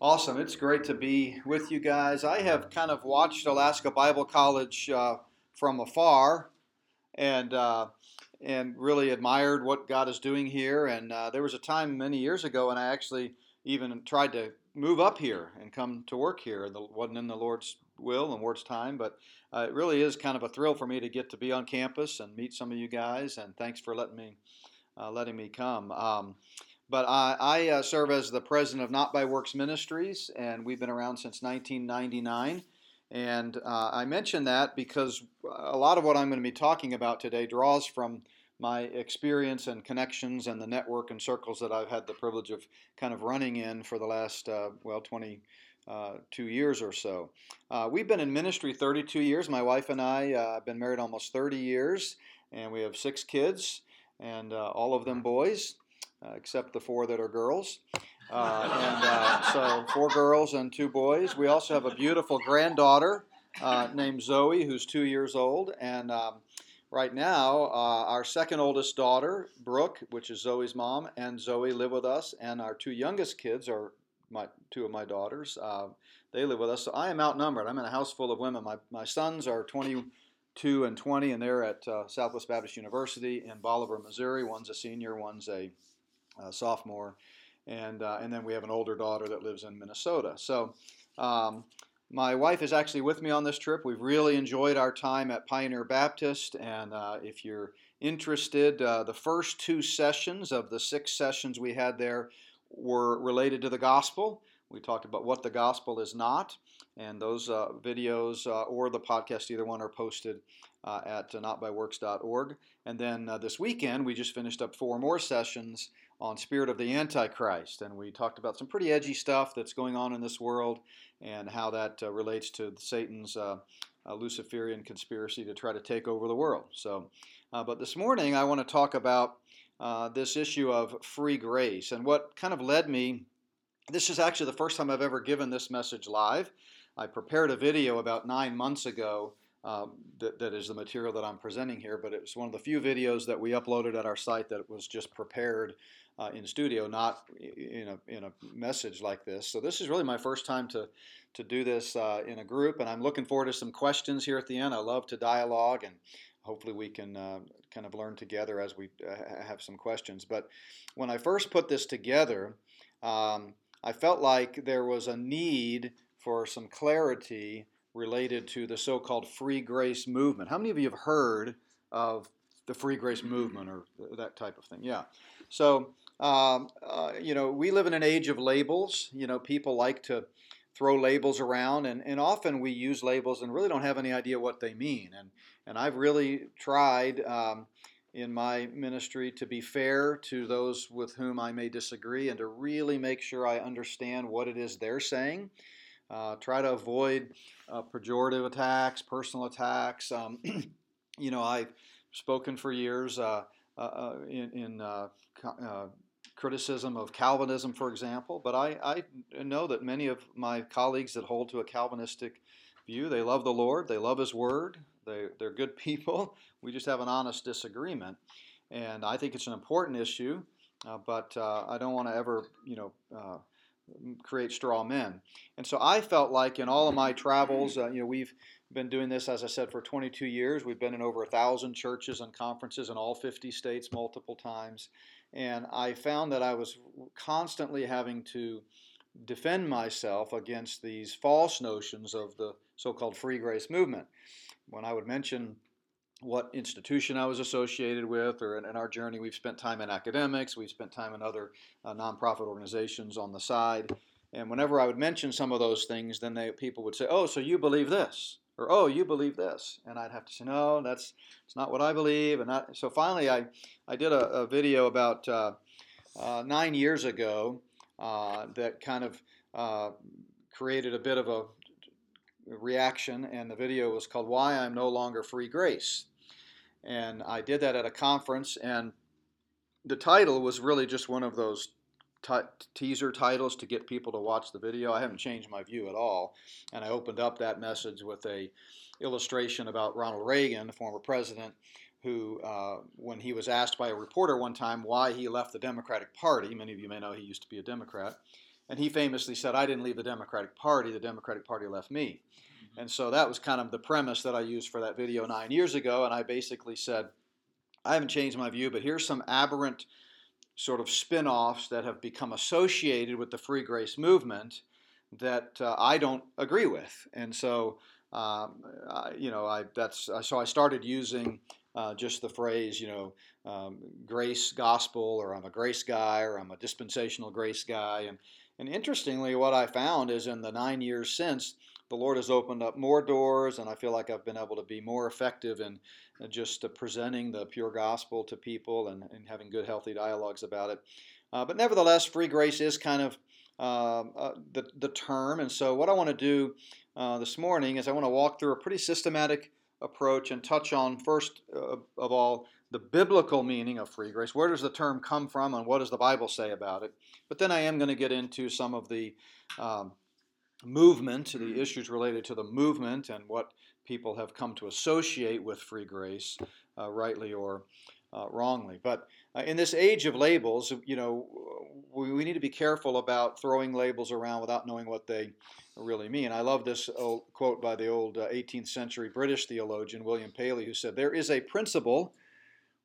Awesome. It's great to be with you guys. I have kind of watched Alaska Bible College uh, from afar and uh, and really admired what God is doing here. And uh, there was a time many years ago when I actually even tried to move up here and come to work here. It wasn't in the Lord's will and Lord's time, but uh, it really is kind of a thrill for me to get to be on campus and meet some of you guys. And thanks for letting me uh, letting me come. Um, but I, I uh, serve as the president of Not by Works Ministries, and we've been around since 1999. And uh, I mention that because a lot of what I'm going to be talking about today draws from my experience and connections and the network and circles that I've had the privilege of kind of running in for the last, uh, well, 22 uh, years or so. Uh, we've been in ministry 32 years. My wife and I uh, have been married almost 30 years, and we have six kids, and uh, all of them boys uh, except the four that are girls. Uh, and uh, so, four girls and two boys. We also have a beautiful granddaughter uh, named Zoe, who's two years old. And um, right now, uh, our second oldest daughter, Brooke, which is Zoe's mom, and Zoe live with us. And our two youngest kids are my two of my daughters. Uh, they live with us. So I am outnumbered. I'm in a house full of women. My, my sons are 22 and 20, and they're at Southwest Baptist University in Bolivar, Missouri. One's a senior, one's a uh, sophomore, and uh, and then we have an older daughter that lives in Minnesota. So. Um, my wife is actually with me on this trip. We've really enjoyed our time at Pioneer Baptist, and uh, if you're interested, uh, the first two sessions of the six sessions we had there were related to the gospel. We talked about what the gospel is not, and those uh, videos uh, or the podcast, either one, are posted uh, at notbyworks.org. And then this weekend, we just finished up four more sessions on Spirit of the Antichrist. And we talked about some pretty edgy stuff that's going on in this world and how that uh, relates to Satan's uh, uh, Luciferian conspiracy to try to take over the world. So, uh, but this morning I want to talk about uh, this issue of free grace and what kind of led me. This is actually the first time I've ever given this message live. I prepared a video about nine months ago um, that, that is the material that I'm presenting here, but it was one of the few videos that we uploaded at our site that was just prepared uh, in studio, not in a, in a message like this. So this is really my first time to, to do this uh, in a group, and I'm looking forward to some questions here at the end. I love to dialogue, and hopefully we can uh, kind of learn together as we uh, have some questions. But when I first put this together, um, I felt like there was a need for some clarity related to the so-called free grace movement. How many of you have heard of the free grace movement or that type of thing? Yeah. So um, uh, you know, we live in an age of labels. You know, people like to throw labels around, and, and often we use labels and really don't have any idea what they mean. And, and I've really tried um, in my ministry to be fair to those with whom I may disagree and to really make sure I understand what it is they're saying. Uh, try to avoid uh, pejorative attacks, personal attacks. Um, you know, I've spoken for years uh, uh, uh in, in uh, criticism of Calvinism, for example, but I, I know that many of my colleagues that hold to a Calvinistic view, they love the Lord, they love His Word, they, they're good people. We just have an honest disagreement. And I think it's an important issue, uh, but uh, I don't want to ever, you know, uh, create straw men. And so I felt like in all of my travels, uh, you know, we've been doing this, as I said, for 22 years. We've been in over a thousand churches and conferences in all 50 states multiple times. And I found that I was constantly having to defend myself against these false notions of the so called free grace movement. When I would mention what institution I was associated with, or in, in our journey, we've spent time in academics, we've spent time in other uh, nonprofit organizations on the side. And whenever I would mention some of those things, then they, people would say, Oh, so you believe this? Or, Oh, you believe this? And I'd have to say, No, that's, that's not what I believe. And so finally, I, I did a, a video about uh, uh, nine years ago uh, that kind of uh, created a bit of a reaction, and the video was called Why I'm No Longer Free Grace. And I did that at a conference, and the title was really just one of those teaser titles to get people to watch the video. I haven't changed my view at all, and I opened up that message with a illustration about Ronald Reagan, the former president, who, uh, when he was asked by a reporter one time why he left the Democratic Party, many of you may know he used to be a Democrat, and he famously said, I didn't leave the Democratic Party, the Democratic Party left me. And so that was kind of the premise that I used for that video nine years ago. And I basically said, I haven't changed my view, but here's some aberrant sort of spin offs that have become associated with the free grace movement that uh, I don't agree with. And so, um, I, you know, I, that's, so I started using uh, just the phrase, you know, um, grace gospel, or I'm a grace guy, or I'm a dispensational grace guy. And, and interestingly, what I found is in the nine years since, the Lord has opened up more doors, and I feel like I've been able to be more effective in just uh, presenting the pure gospel to people and, and having good, healthy dialogues about it. Uh, but nevertheless, free grace is kind of um, uh, the, the term. And so, what I want to do uh, this morning is I want to walk through a pretty systematic approach and touch on, first uh, of all, the biblical meaning of free grace. Where does the term come from, and what does the Bible say about it? But then I am going to get into some of the um, movement, the issues related to the movement, and what people have come to associate with free grace, uh, rightly or uh, wrongly. But uh, in this age of labels, you know, we, we, need to be careful about throwing labels around without knowing what they really mean. I love this quote by the old 18th uh, century British theologian William Paley, who said, There is a principle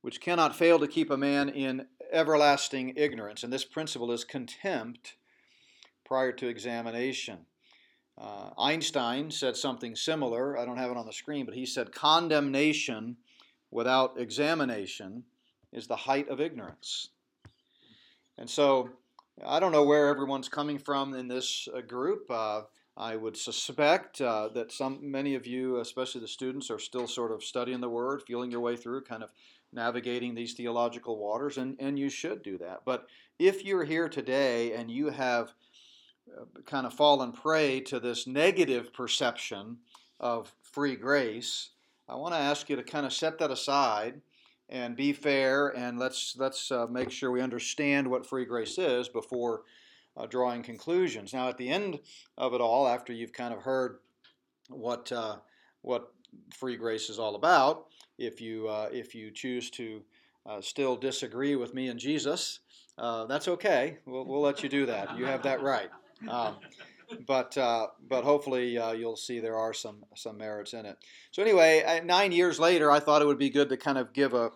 which cannot fail to keep a man in everlasting ignorance, and this principle is contempt prior to examination. Uh, Einstein said something similar. I don't have it on the screen, but he said, Condemnation without examination is the height of ignorance. And so I don't know where everyone's coming from in this uh, group. Uh, I would suspect uh, that some, many of you, especially the students, are still sort of studying the Word, feeling your way through, kind of navigating these theological waters, and, and you should do that. But if you're here today and you have kind of fallen prey to this negative perception of free grace, I want to ask you to kind of set that aside and be fair and let's let's uh, make sure we understand what free grace is before uh, drawing conclusions. Now, at the end of it all, after you've kind of heard what uh, what free grace is all about, if you uh, if you choose to uh, still disagree with me and Jesus, uh, that's okay. We'll, we'll let you do that. You have that right. Um, but uh, but hopefully uh, you'll see there are some some merits in it. So anyway, nine years later, I thought it would be good to kind of give a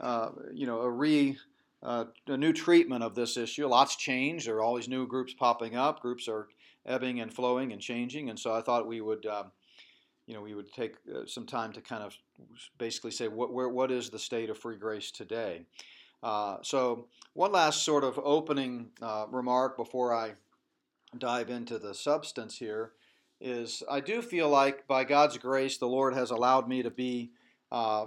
uh, you know a re uh, a new treatment of this issue. Lots changed. There are always new groups popping up. Groups are ebbing and flowing and changing, and so I thought we would. Um, you know, we would take uh, some time to kind of basically say what, where, what is the state of free grace today. Uh, so, one last sort of opening remark before I dive into the substance here is I do feel like by God's grace, the Lord has allowed me to be uh,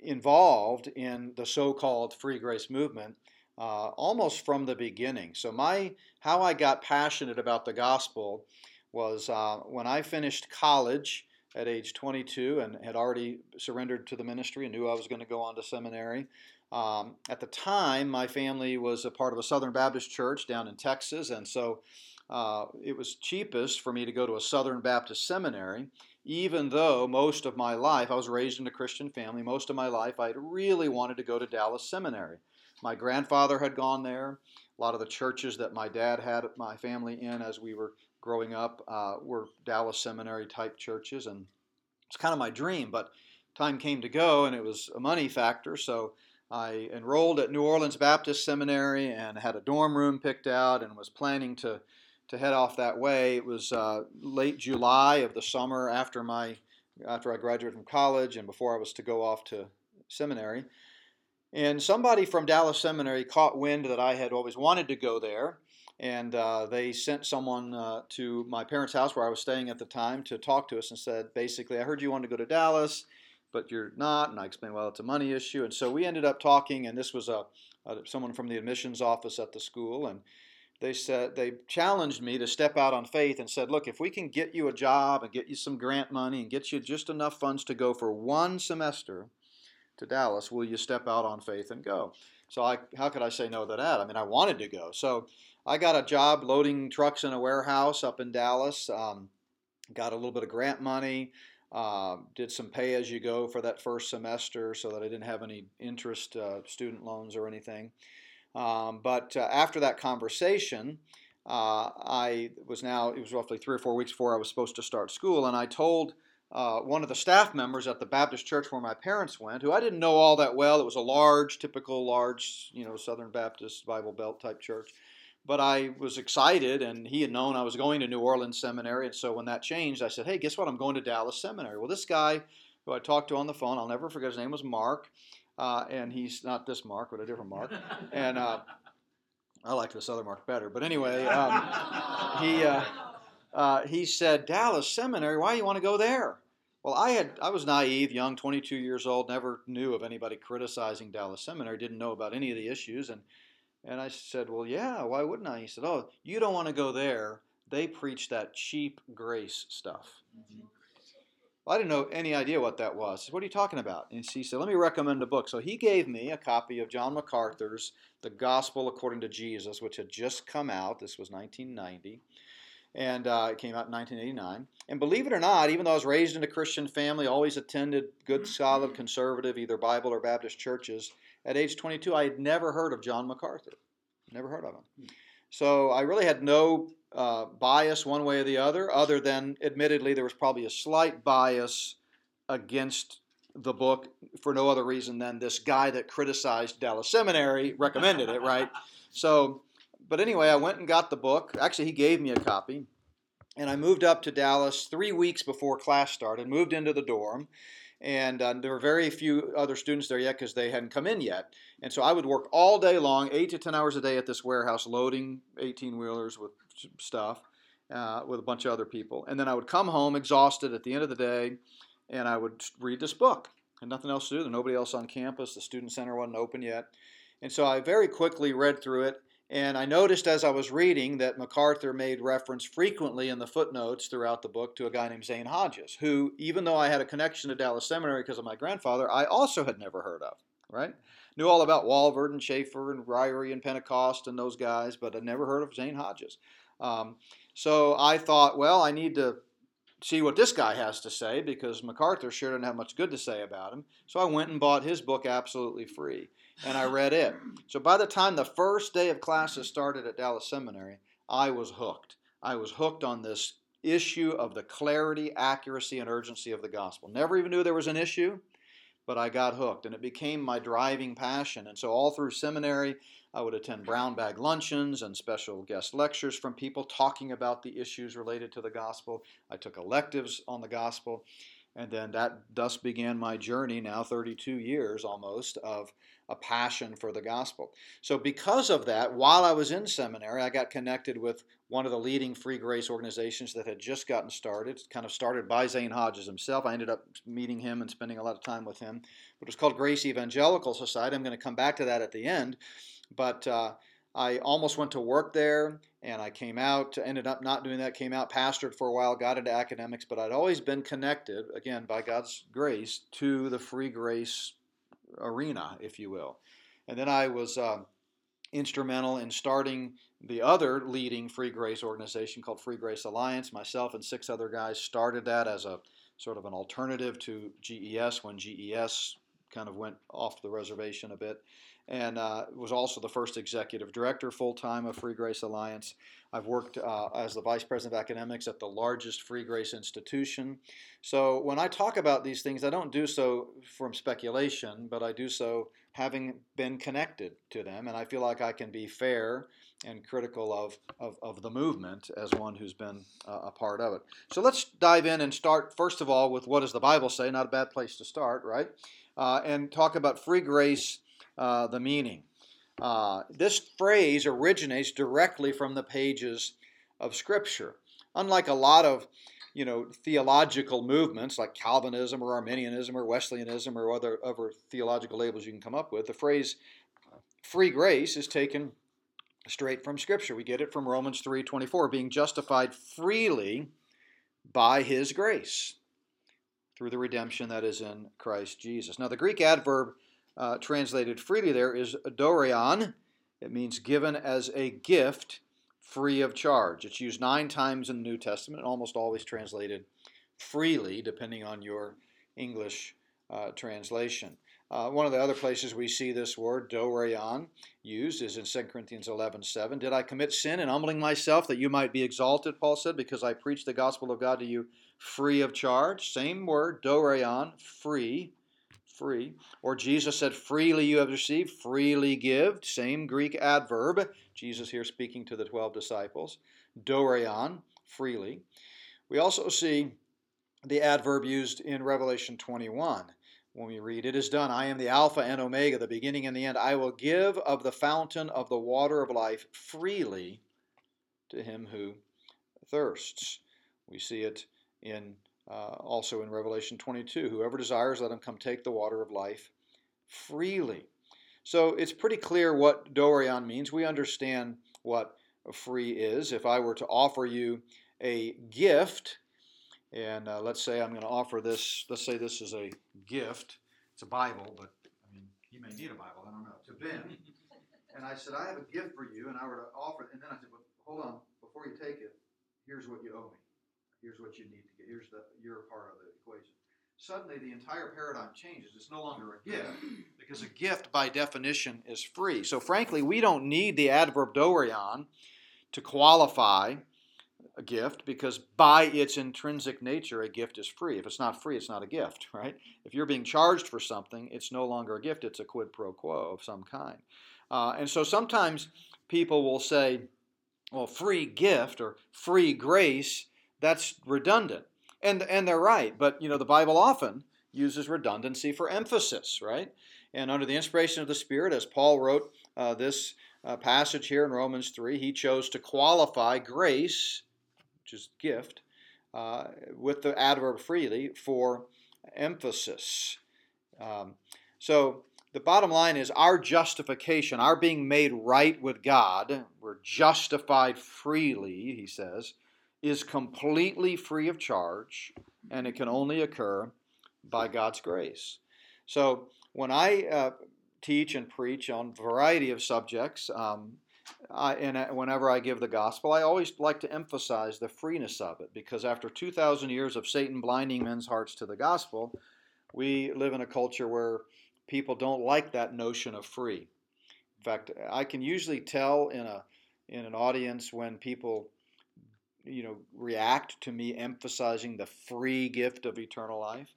involved in the so-called free grace movement uh, almost from the beginning. So my how I got passionate about the gospel was uh, when I finished college at age 22 and had already surrendered to the ministry and knew I was going to go on to seminary. Um, at the time, my family was a part of a Southern Baptist church down in Texas, and so uh, it was cheapest for me to go to a Southern Baptist seminary, even though most of my life, I was raised in a Christian family, most of my life I really wanted to go to Dallas Seminary. My grandfather had gone there. A lot of the churches that my dad had my family in as we were growing up uh, were Dallas Seminary type churches, and it's kind of my dream. But time came to go, and it was a money factor, so I enrolled at New Orleans Baptist Seminary and had a dorm room picked out and was planning to to head off that way. It was uh, late July of the summer after my after I graduated from college and before I was to go off to seminary. And somebody from Dallas Seminary caught wind that I had always wanted to go there, and uh, they sent someone uh, to my parents' house where I was staying at the time to talk to us and said, basically, I heard you wanted to go to Dallas, but you're not. And I explained, well, it's a money issue. And so we ended up talking, and this was a, a someone from the admissions office at the school, and they said they challenged me to step out on faith and said, "Look, if we can get you a job and get you some grant money and get you just enough funds to go for one semester to Dallas, will you step out on faith and go?" So I, how could I say no to that? I mean, I wanted to go. So I got a job loading trucks in a warehouse up in Dallas. Um, got a little bit of grant money. Uh, did some pay as you go for that first semester so that I didn't have any interest uh, student loans or anything. Um, but uh, after that conversation, uh, I was now, it was roughly three or four weeks before I was supposed to start school, and I told uh, one of the staff members at the Baptist church where my parents went, who I didn't know all that well. It was a large, typical large, you know, Southern Baptist Bible Belt type church. But I was excited, and he had known I was going to New Orleans Seminary. And so when that changed, I said, Hey, guess what? I'm going to Dallas Seminary. Well, this guy who I talked to on the phone, I'll never forget his name was Mark. Uh, and he's not this Mark, but a different Mark. And uh, I like this other Mark better. But anyway, um, he, uh, uh he said, Dallas Seminary, why you want to go there? Well, I had I was naive, young, 22 years old, never knew of anybody criticizing Dallas Seminary, didn't know about any of the issues, and and I said, well, yeah, why wouldn't I? He said, oh, you don't want to go there. They preach that cheap grace stuff. Mm-hmm. Well, I didn't know any idea what that was. Said, what are you talking about? And she said, let me recommend a book. So he gave me a copy of John MacArthur's The Gospel According to Jesus, which had just come out. This was 1990 and uh, it came out in 1989. And believe it or not, even though I was raised in a Christian family, always attended good, solid, conservative, either Bible or Baptist churches, at age 22, I had never heard of John MacArthur. Never heard of him. So I really had no uh, bias one way or the other, other than admittedly there was probably a slight bias against the book for no other reason than this guy that criticized Dallas Seminary recommended it, right? So but anyway, I went and got the book. Actually, he gave me a copy. And I moved up to Dallas three weeks before class started, moved into the dorm. And uh, there were very few other students there yet because they hadn't come in yet. And so I would work all day long, eight to 10 hours a day at this warehouse, loading 18 wheelers with stuff uh, with a bunch of other people. And then I would come home exhausted at the end of the day and I would read this book. And nothing else to do. There nobody else on campus. The student center wasn't open yet. And so I very quickly read through it and I noticed as I was reading that MacArthur made reference frequently in the footnotes throughout the book to a guy named Zane Hodges, who, even though I had a connection to Dallas Seminary because of my grandfather, I also had never heard of, right? Knew all about Walvoord and Chafer and Ryrie and Pentecost and those guys, but I'd never heard of Zane Hodges. Um, so I thought, well, I need to see what this guy has to say because MacArthur sure didn't have much good to say about him. So I went and bought his book absolutely free and I read it. So by the time the first day of classes started at Dallas Seminary, I was hooked. I was hooked on this issue of the clarity, accuracy, and urgency of the gospel. Never even knew there was an issue, but I got hooked, and it became my driving passion. And so all through seminary, I would attend brown bag luncheons and special guest lectures from people talking about the issues related to the gospel. I took electives on the gospel. And then that thus began my journey, now 32 years almost, of a passion for the gospel. So, because of that, while I was in seminary, I got connected with one of the leading free grace organizations that had just gotten started, kind of started by Zane Hodges himself. I ended up meeting him and spending a lot of time with him. But it was called Grace Evangelical Society. I'm going to come back to that at the end. But uh, I almost went to work there and I came out, ended up not doing that, came out, pastored for a while, got into academics, but I'd always been connected, again, by God's grace, to the free grace arena, if you will. And then I was uh, instrumental in starting the other leading free grace organization called Free Grace Alliance. Myself and six other guys started that as a sort of an alternative to GES when GES kind of went off the reservation a bit and uh, was also the first executive director full time of Free Grace Alliance. I've worked uh, as the vice president of academics at the largest free grace institution. So when I talk about these things, I don't do so from speculation, but I do so having been connected to them, and I feel like I can be fair and critical of, of, of the movement as one who's been uh, a part of it. So let's dive in and start, first of all, with what does the Bible say? Not a bad place to start, right? Uh, and talk about free grace uh, the meaning. Uh, this phrase originates directly from the pages of Scripture. Unlike a lot of you know, theological movements like Calvinism or Arminianism or Wesleyanism or other, other theological labels you can come up with, the phrase free grace is taken straight from Scripture. We get it from Romans 3:24, being justified freely by His grace through the redemption that is in Christ Jesus. Now, the Greek adverb uh, translated freely there is dorean. It means given as a gift free of charge. It's used nine times in the New Testament, almost always translated freely, depending on your English uh, translation. Uh, one of the other places we see this word, dorean, used is in 2 Corinthians 11 7. Did I commit sin in humbling myself that you might be exalted, Paul said, because I preached the gospel of God to you free of charge? Same word, dorean, free, free. Or Jesus said, freely you have received, freely give. Same Greek adverb. Jesus here speaking to the 12 disciples. Dorean, freely. We also see the adverb used in Revelation 21 when we read, It is done. I am the Alpha and Omega, the beginning and the end. I will give of the fountain of the water of life freely to him who thirsts. We see it in uh, also in Revelation 22. Whoever desires, let him come take the water of life freely. So it's pretty clear what dorean means. We understand what free is. If I were to offer you a gift, and uh, let's say I'm going to offer this, let's say this is a gift. It's a Bible, but I mean, you may need a Bible, I don't know, to Ben. And I said, I have a gift for you, and I were to offer it. And then I said, but hold on, before you take it, here's what you owe me. Here's what you need to get. Here's the your part of the equation. Suddenly, the entire paradigm changes. It's no longer a gift because a gift, by definition, is free. So, frankly, we don't need the adverb dorean to qualify a gift because by its intrinsic nature, a gift is free. If it's not free, it's not a gift, right? If you're being charged for something, it's no longer a gift, it's a quid pro quo of some kind. Uh, and so sometimes people will say, well, free gift or free grace, that's redundant. And, and they're right, but you know, the Bible often uses redundancy for emphasis, right? And under the inspiration of the Spirit, as Paul wrote uh, this uh, passage here in Romans 3, he chose to qualify grace which is gift, uh, with the adverb freely for emphasis. Um, so the bottom line is our justification, our being made right with God, we're justified freely, he says, is completely free of charge, and it can only occur by God's grace. So when I uh, teach and preach on a variety of subjects, um, I, and uh, whenever I give the gospel, I always like to emphasize the freeness of it because after 2,000 years of Satan blinding men's hearts to the gospel, we live in a culture where people don't like that notion of free. In fact, I can usually tell in a in an audience when people you know react to me emphasizing the free gift of eternal life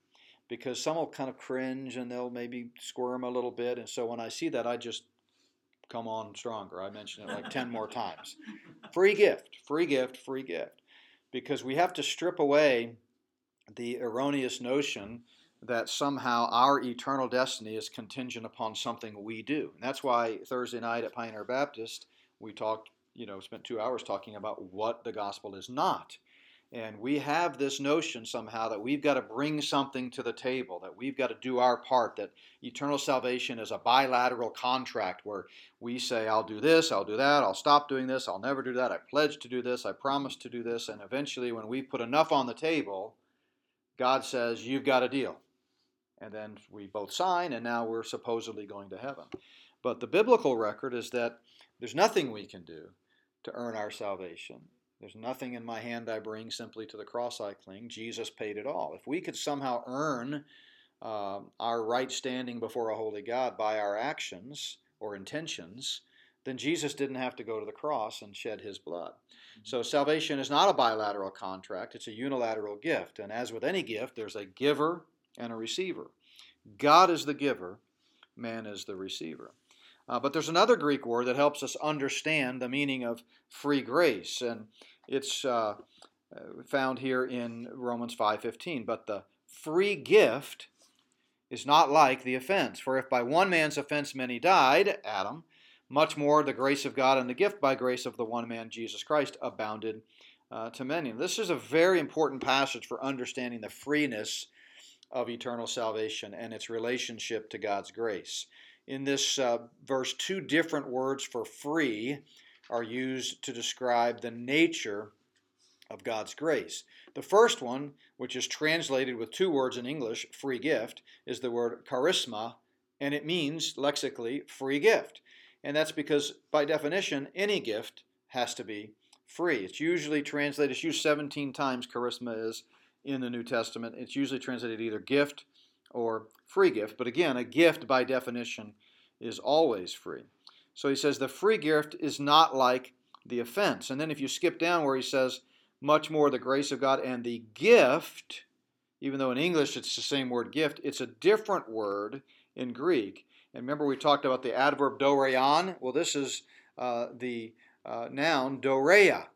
because some will kind of cringe and they'll maybe squirm a little bit and so when I see that I just come on stronger. I mentioned it like 10 more times. Free gift, free gift, free gift. Because we have to strip away the erroneous notion that somehow our eternal destiny is contingent upon something we do. And that's why Thursday night at Pioneer Baptist, we talked, you know, spent two hours talking about what the gospel is not. And we have this notion somehow that we've got to bring something to the table, that we've got to do our part, that eternal salvation is a bilateral contract where we say, I'll do this, I'll do that, I'll stop doing this, I'll never do that, I pledge to do this, I promise to do this. And eventually, when we put enough on the table, God says, You've got a deal. And then we both sign, and now we're supposedly going to heaven. But the biblical record is that there's nothing we can do to earn our salvation. There's nothing in my hand I bring, simply to the cross I cling. Jesus paid it all. If we could somehow earn uh, our right standing before a holy God by our actions or intentions, then Jesus didn't have to go to the cross and shed his blood. Mm-hmm. So salvation is not a bilateral contract, it's a unilateral gift. And as with any gift, there's a giver and a receiver. God is the giver, man is the receiver. Uh, but there's another Greek word that helps us understand the meaning of free grace, and it's uh, found here in Romans 5:15. But the free gift is not like the offense. For if by one man's offense many died, Adam, much more the grace of God and the gift by grace of the one man, Jesus Christ, abounded uh, to many. This is a very important passage for understanding the freeness of eternal salvation and its relationship to God's grace in this uh, verse, two different words for free are used to describe the nature of God's grace. The first one, which is translated with two words in English, free gift, is the word charisma, and it means lexically free gift. And that's because, by definition, any gift has to be free. It's usually translated, it's used 17 times, charisma is in the New Testament. It's usually translated either gift or free gift. But again, a gift by definition is always free. So he says the free gift is not like the offense. And then if you skip down where he says, much more the grace of God and the gift, even though in English it's the same word gift, it's a different word in Greek. And remember, we talked about the adverb dorean? Well, this is uh, the uh, noun dorea,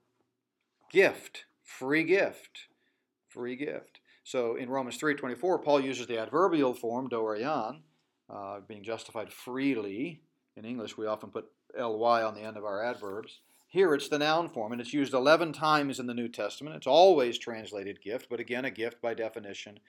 gift, free gift, free gift. So in Romans 3.24, Paul uses the adverbial form, dorean, uh, being justified freely. In English, we often put ly on the end of our adverbs. Here it's the noun form, and it's used 11 times in the New Testament. It's always translated gift, but again, a gift by definition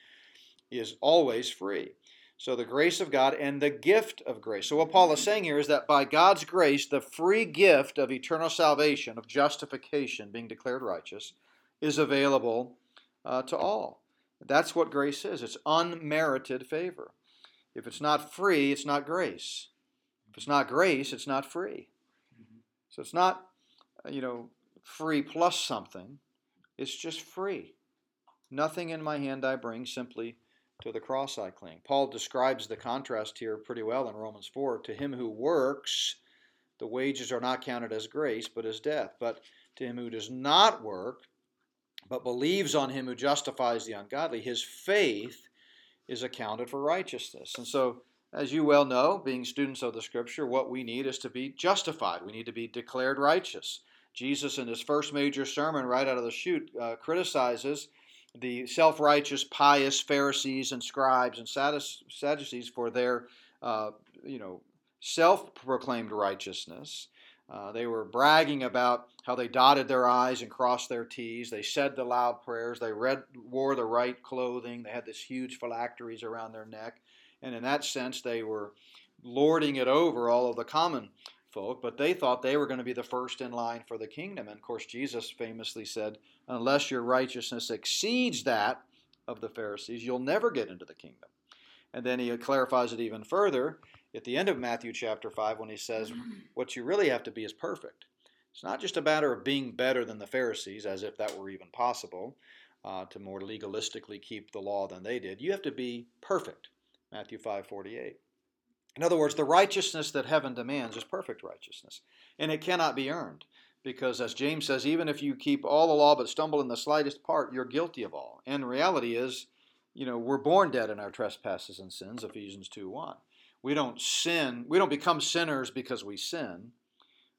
is always free. So the grace of God and the gift of grace. So what Paul is saying here is that by God's grace, the free gift of eternal salvation, of justification, being declared righteous, is available uh, to all. That's what grace is. It's unmerited favor. If it's not free, it's not grace. If it's not grace, it's not free. So it's not uh, you know, free plus something. It's just free. Nothing in my hand I bring, simply to the cross I cling. Paul describes the contrast here pretty well in Romans 4. To him who works, the wages are not counted as grace, but as death. But to him who does not work, but believes on him who justifies the ungodly, his faith is accounted for righteousness. And so, as you well know, being students of the Scripture, what we need is to be justified. We need to be declared righteous. Jesus, in his first major sermon right out of the chute, uh, criticizes the self righteous, pious Pharisees and scribes and Sadducees for their, uh, you know, self proclaimed righteousness. Uh, they were bragging about how they dotted their I's and crossed their T's. They said the loud prayers. They read, wore the right clothing. They had this huge phylacteries around their neck. And in that sense, they were lording it over all of the common folk, but they thought they were going to be the first in line for the kingdom. And of course, Jesus famously said, Unless your righteousness exceeds that of the Pharisees, you'll never get into the kingdom. And then he clarifies it even further at the end of Matthew chapter 5 when he says, What you really have to be is perfect. It's not just a matter of being better than the Pharisees, as if that were even possible, uh, to more legalistically keep the law than they did. You have to be perfect. Matthew 5 48. In other words, the righteousness that heaven demands is perfect righteousness, and it cannot be earned. Because, as James says, even if you keep all the law but stumble in the slightest part, you're guilty of all. And reality is, you know, we're born dead in our trespasses and sins, Ephesians 2 1. We don't sin, we don't become sinners because we sin.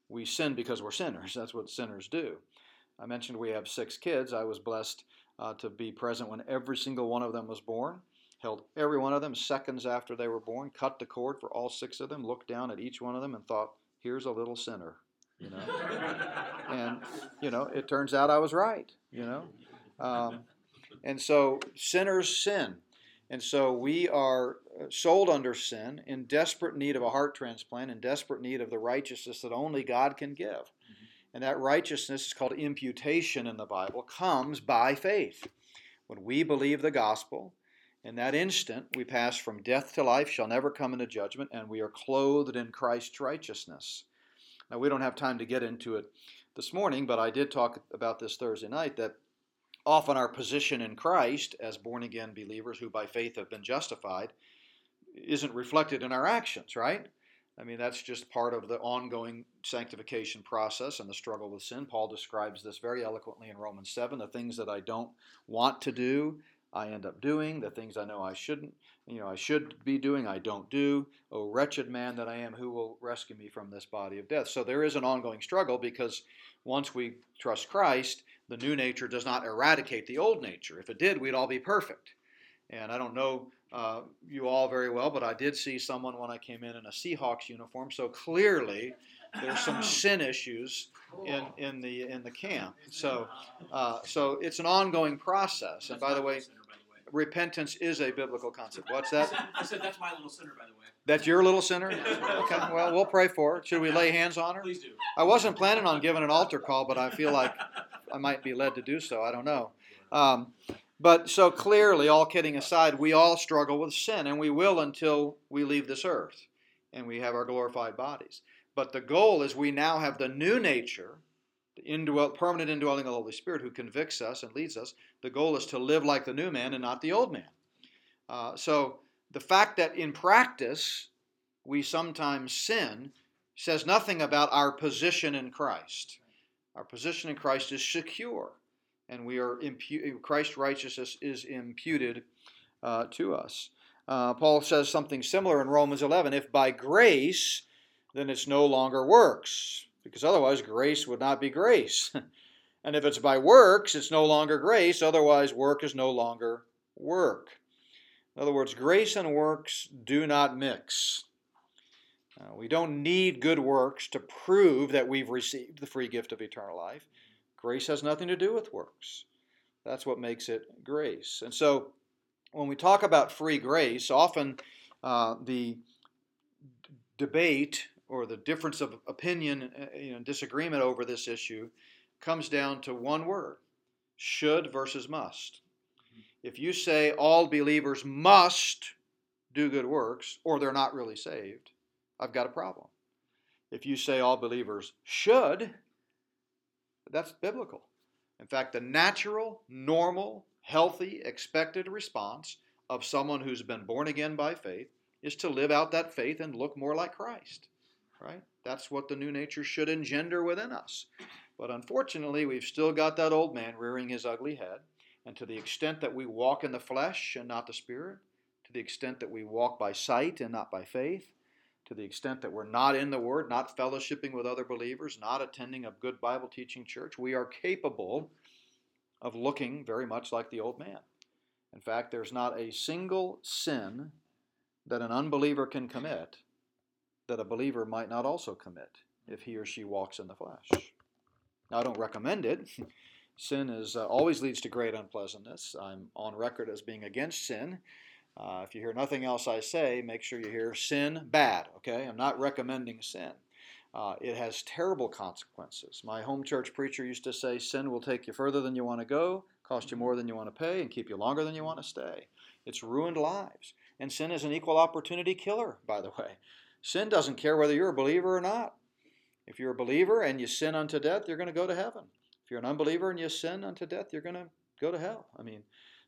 We sin because we're sinners. That's what sinners do. I mentioned we have six kids. I was blessed uh, to be present when every single one of them was born held every one of them seconds after they were born, cut the cord for all six of them, looked down at each one of them, and thought, here's a little sinner. You know? and, you know, it turns out I was right, you know? Um, and so sinners sin. And so we are sold under sin, in desperate need of a heart transplant, in desperate need of the righteousness that only God can give. Mm-hmm. And that righteousness is called imputation in the Bible, comes by faith. When we believe the gospel, in that instant, we pass from death to life, shall never come into judgment, and we are clothed in Christ's righteousness. Now, we don't have time to get into it this morning, but I did talk about this Thursday night that often our position in Christ as born again believers who by faith have been justified isn't reflected in our actions, right? I mean, that's just part of the ongoing sanctification process and the struggle with sin. Paul describes this very eloquently in Romans 7 the things that I don't want to do, I end up doing, the things I know I shouldn't, you know, I should be doing, I don't do. Oh, wretched man that I am, who will rescue me from this body of death? So there is an ongoing struggle because once we trust Christ, the new nature does not eradicate the old nature. If it did, we'd all be perfect. And I don't know uh, you all very well, but I did see someone when I came in in a Seahawks uniform. So clearly, there's some sin issues in, in the in the camp. So uh, so it's an ongoing process. And by the way, repentance is a biblical concept. What's that? I said that's my little sinner, by the way. That's your little sinner? Okay, well, we'll pray for her. Should we lay hands on her? Please do. I wasn't planning on giving an altar call, but I feel like I might be led to do so. I don't know. Um, but so clearly, all kidding aside, we all struggle with sin, and we will until we leave this earth and we have our glorified bodies. But the goal is we now have the new nature the permanent indwelling of the Holy Spirit who convicts us and leads us. The goal is to live like the new man and not the old man. Uh, so the fact that in practice we sometimes sin says nothing about our position in Christ. Our position in Christ is secure, and we are impu- Christ's righteousness is imputed uh, to us. Uh, Paul says something similar in Romans 11. If by grace, then it's no longer works, because otherwise grace would not be grace. and if it's by works, it's no longer grace, otherwise work is no longer work. In other words, grace and works do not mix. Uh, we don't need good works to prove that we've received the free gift of eternal life. Grace has nothing to do with works. That's what makes it grace. And so, when we talk about free grace, often uh, the d- debate or the difference of opinion, uh, you know, disagreement over this issue comes down to one word should versus must. If you say all believers must do good works or they're not really saved, I've got a problem. If you say all believers should, that's biblical. In fact, the natural, normal, healthy, expected response of someone who's been born again by faith is to live out that faith and look more like Christ. Right? That's what the new nature should engender within us. But unfortunately, we've still got that old man rearing his ugly head. And to the extent that we walk in the flesh and not the spirit, to the extent that we walk by sight and not by faith, to the extent that we're not in the Word, not fellowshipping with other believers, not attending a good Bible teaching church, we are capable of looking very much like the old man. In fact, there's not a single sin that an unbeliever can commit that a believer might not also commit if he or she walks in the flesh. Now, I don't recommend it. Sin is uh, always leads to great unpleasantness. I'm on record as being against sin. Uh, if you hear nothing else I say, make sure you hear sin bad, okay? I'm not recommending sin. Uh, it has terrible consequences. My home church preacher used to say sin will take you further than you want to go, cost you more than you want to pay, and keep you longer than you want to stay. It's ruined lives. And sin is an equal opportunity killer, by the way. Sin doesn't care whether you're a believer or not. If you're a believer and you sin unto death, you're going to go to heaven. If you're an unbeliever and you sin unto death, you're going to go to hell. I mean,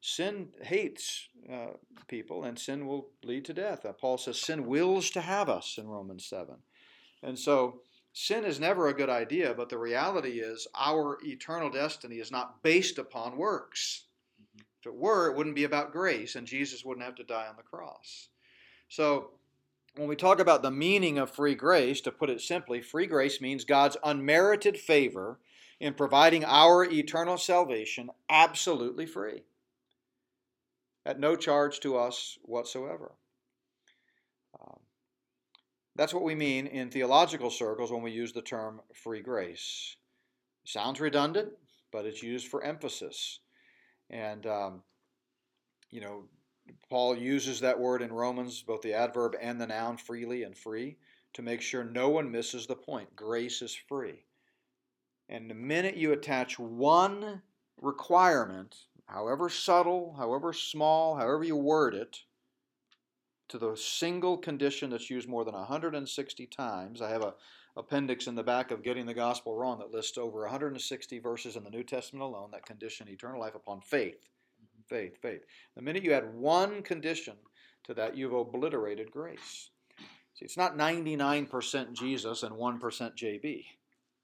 Sin hates uh, people, and sin will lead to death. Uh, Paul says sin wills to have us in Romans 7. And so sin is never a good idea, but the reality is our eternal destiny is not based upon works. If it were, it wouldn't be about grace, and Jesus wouldn't have to die on the cross. So, when we talk about the meaning of free grace, to put it simply, free grace means God's unmerited favor in providing our eternal salvation absolutely free at no charge to us whatsoever. Um, that's what we mean in theological circles when we use the term free grace. Sounds redundant, but it's used for emphasis. And, um, you know, Paul uses that word in Romans, both the adverb and the noun, freely and free, to make sure no one misses the point. Grace is free. And the minute you attach one requirement however subtle, however small, however you word it, to the single condition that's used more than 160 times. I have a appendix in the back of Getting the Gospel Wrong that lists over 160 verses in the New Testament alone that condition eternal life upon faith. Faith, faith. The minute you add one condition to that, you've obliterated grace. See, it's not 99% Jesus and 1% JB.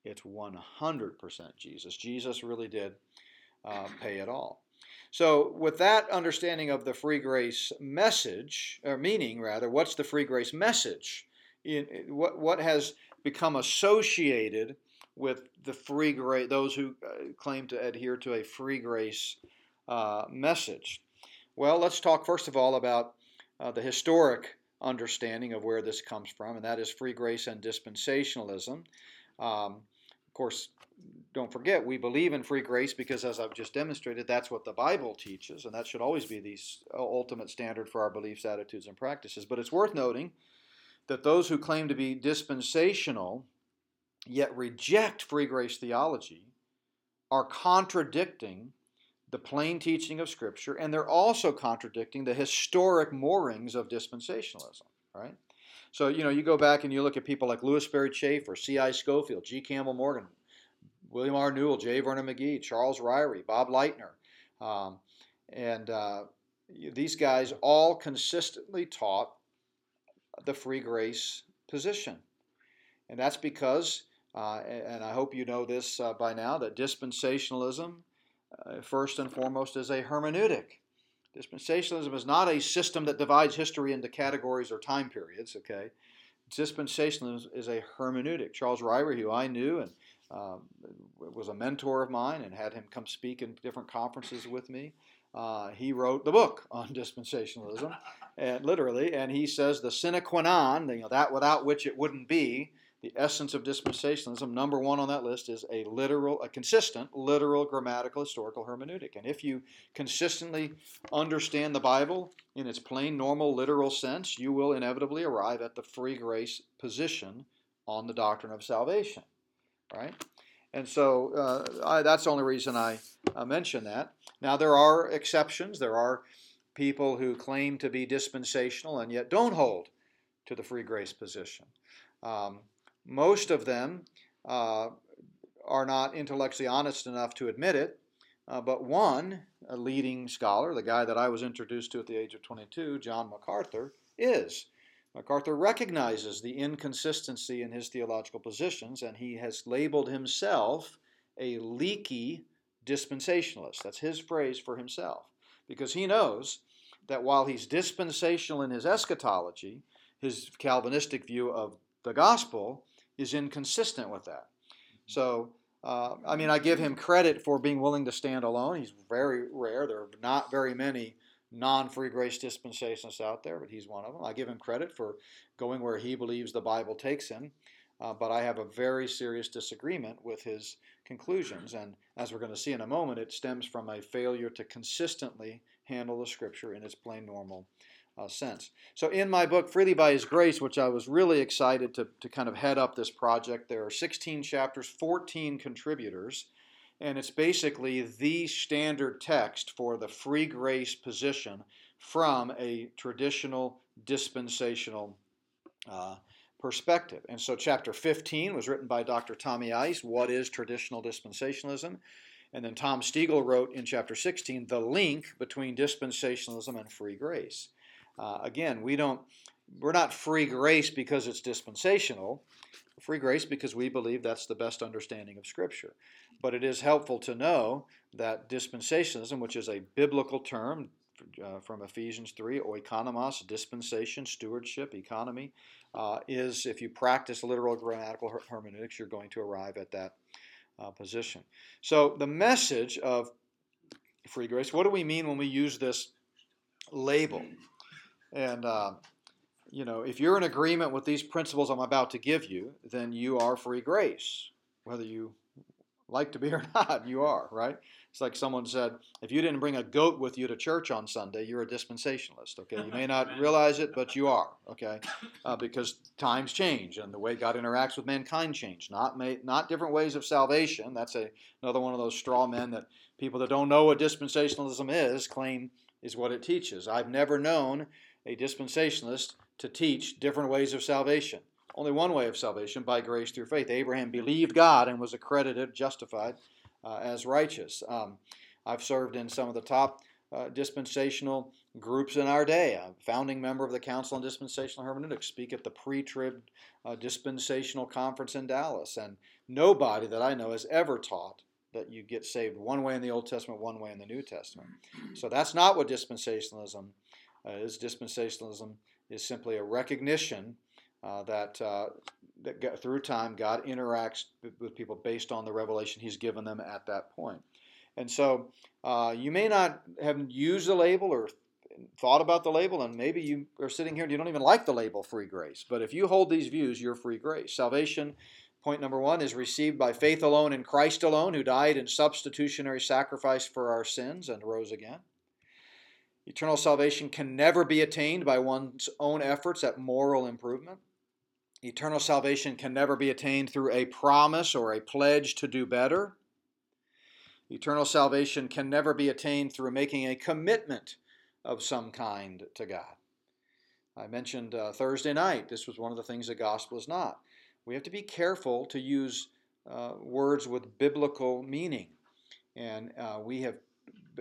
It's 100% Jesus. Jesus really did uh, pay it all. So, with that understanding of the free grace message, or meaning rather, what's the free grace message? In, what, what has become associated with the free grace, those who uh, claim to adhere to a free grace uh, message? Well, let's talk first of all about uh, the historic understanding of where this comes from, and that is free grace and dispensationalism. Um, of course, don't forget, we believe in free grace because, as I've just demonstrated, that's what the Bible teaches, and that should always be the ultimate standard for our beliefs, attitudes, and practices. But it's worth noting that those who claim to be dispensational yet reject free grace theology are contradicting the plain teaching of Scripture, and they're also contradicting the historic moorings of dispensationalism, right? So, you know, you go back and you look at people like Lewis Sperry Chafer, C.I. Scofield, G. Campbell Morgan, William R. Newell, J. Vernon McGee, Charles Ryrie, Bob Lightner, um, and uh, these guys all consistently taught the free grace position. And that's because, uh, and I hope you know this uh, by now, that dispensationalism, uh, first and foremost, is a hermeneutic. Dispensationalism is not a system that divides history into categories or time periods, okay? Dispensationalism is a hermeneutic. Charles Ryrie, who I knew and um, was a mentor of mine and had him come speak in different conferences with me, uh, he wrote the book on dispensationalism, and literally, and he says the sine qua non, you know, that without which it wouldn't be, the essence of dispensationalism, number one on that list is a literal, a consistent, literal, grammatical, historical hermeneutic. And if you consistently understand the Bible in its plain, normal, literal sense, you will inevitably arrive at the free grace position on the doctrine of salvation. Right? And so uh, I, that's the only reason I uh, mention that. Now, there are exceptions. There are people who claim to be dispensational and yet don't hold to the free grace position. Um, most of them uh, are not intellectually honest enough to admit it, uh, but one, a leading scholar, the guy that I was introduced to at the age of 22, John MacArthur, is. MacArthur recognizes the inconsistency in his theological positions, and he has labeled himself a leaky dispensationalist. That's his phrase for himself, because he knows that while he's dispensational in his eschatology, his Calvinistic view of the gospel, is inconsistent with that. So, uh, I mean, I give him credit for being willing to stand alone. He's very rare. There are not very many non free grace dispensationalists out there, but he's one of them. I give him credit for going where he believes the Bible takes him. Uh, but I have a very serious disagreement with his conclusions. And as we're going to see in a moment, it stems from a failure to consistently handle the scripture in its plain normal uh, sense. So, in my book, Freely by His Grace, which I was really excited to, to kind of head up this project, there are 16 chapters, 14 contributors, and it's basically the standard text for the free grace position from a traditional dispensational uh, perspective. And so, chapter 15 was written by Dr. Tommy Ice What is Traditional Dispensationalism? And then Tom Stegall wrote in chapter 16 the link between dispensationalism and free grace. Uh, again, we don't, we're not free grace because it's dispensational. Free grace because we believe that's the best understanding of Scripture. But it is helpful to know that dispensationalism, which is a biblical term uh, from Ephesians 3, oikonomos, dispensation, stewardship, economy, uh, is if you practice literal grammatical her- hermeneutics, you're going to arrive at that uh, position. So, the message of free grace, what do we mean when we use this label? And, uh, you know, if you're in agreement with these principles I'm about to give you, then you are free grace. Whether you like to be or not, you are, right? It's like someone said, if you didn't bring a goat with you to church on Sunday, you're a dispensationalist, okay? You may not realize it, but you are, okay? Uh, because times change and the way God interacts with mankind change. Not, may, not different ways of salvation. That's a, another one of those straw men that people that don't know what dispensationalism is claim is what it teaches. I've never known a dispensationalist to teach different ways of salvation. Only one way of salvation, by grace through faith. Abraham believed God and was accredited, justified uh, as righteous. Um, I've served in some of the top uh, dispensational groups in our day. A founding member of the Council on Dispensational Hermeneutics, speak at the pre-trib uh, dispensational conference in Dallas, and nobody that I know has ever taught that you get saved one way in the Old Testament, one way in the New Testament. So that's not what dispensationalism is dispensationalism is simply a recognition uh, that, uh, that through time God interacts with people based on the revelation He's given them at that point. And so uh, you may not have used the label or thought about the label, and maybe you are sitting here and you don't even like the label free grace. But if you hold these views, you're free grace. Salvation, point number one, is received by faith alone in Christ alone, who died in substitutionary sacrifice for our sins and rose again. Eternal salvation can never be attained by one's own efforts at moral improvement. Eternal salvation can never be attained through a promise or a pledge to do better. Eternal salvation can never be attained through making a commitment of some kind to God. I mentioned uh, Thursday night, this was one of the things the gospel is not. We have to be careful to use uh, words with biblical meaning. And uh, we have,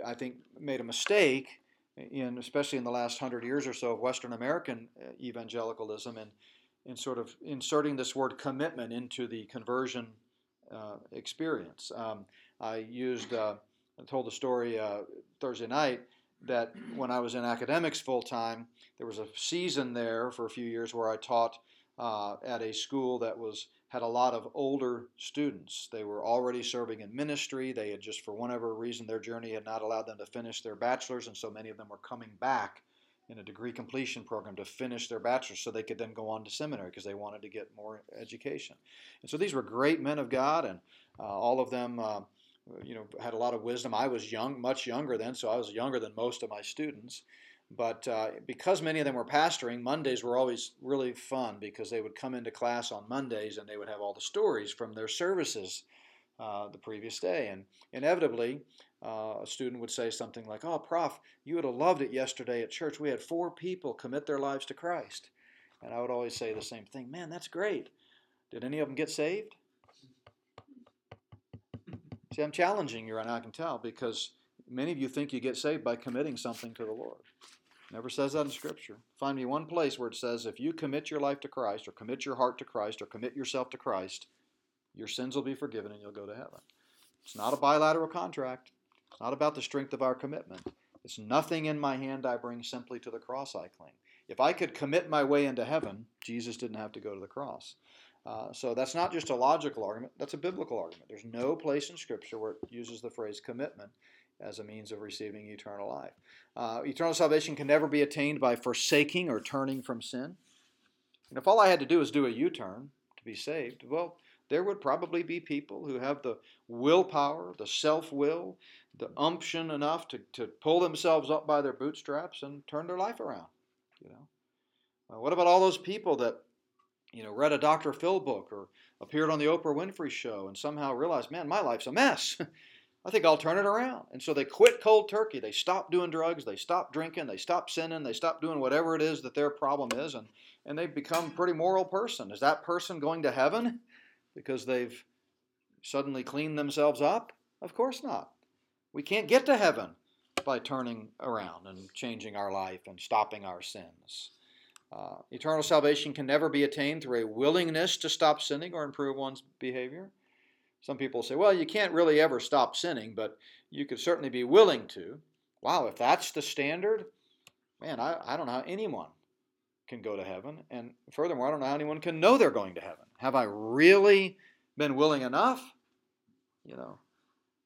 I think, made a mistake in especially in the last hundred years or so of Western American uh, evangelicalism, and in sort of inserting this word commitment into the conversion uh, experience. Um, I used, uh, I told the story uh, Thursday night that when I was in academics full time, there was a season there for a few years where I taught uh, at a school that was had a lot of older students. They were already serving in ministry. They had just, for whatever reason, their journey had not allowed them to finish their bachelor's, and so many of them were coming back in a degree completion program to finish their bachelor's so they could then go on to seminary because they wanted to get more education. And so these were great men of God, and uh, all of them. Uh, you know, had a lot of wisdom. I was young, much younger then, so I was younger than most of my students. But uh, because many of them were pastoring, Mondays were always really fun because they would come into class on Mondays and they would have all the stories from their services uh, the previous day. And inevitably, uh, a student would say something like, Oh, Prof, you would have loved it yesterday at church. We had four people commit their lives to Christ. And I would always say the same thing Man, that's great. Did any of them get saved? See, I'm challenging you right now, I can tell, because many of you think you get saved by committing something to the Lord. Never says that in Scripture. Find me one place where it says if you commit your life to Christ, or commit your heart to Christ, or commit yourself to Christ, your sins will be forgiven and you'll go to heaven. It's not a bilateral contract. It's not about the strength of our commitment. It's nothing in my hand I bring, simply to the cross I cling. If I could commit my way into heaven, Jesus didn't have to go to the cross. Uh, so that's not just a logical argument, that's a biblical argument. There's no place in Scripture where it uses the phrase commitment as a means of receiving eternal life. Uh, eternal salvation can never be attained by forsaking or turning from sin. And if all I had to do was do a U turn to be saved, well, there would probably be people who have the willpower, the self will, the umption enough to, to pull themselves up by their bootstraps and turn their life around. You know, uh, what about all those people that you know read a Dr. Phil book or appeared on the Oprah Winfrey show and somehow realized, man, my life's a mess. I think I'll turn it around. And so they quit cold turkey. They stop doing drugs. They stop drinking. They stop sinning. They stop doing whatever it is that their problem is. And, and they become a pretty moral person. Is that person going to heaven because they've suddenly cleaned themselves up? Of course not. We can't get to heaven by turning around and changing our life and stopping our sins. Uh, eternal salvation can never be attained through a willingness to stop sinning or improve one's behavior. Some people say, well, you can't really ever stop sinning, but you could certainly be willing to. Wow, if that's the standard, man, I, I don't know how anyone can go to heaven. And furthermore, I don't know how anyone can know they're going to heaven. Have I really been willing enough? You know,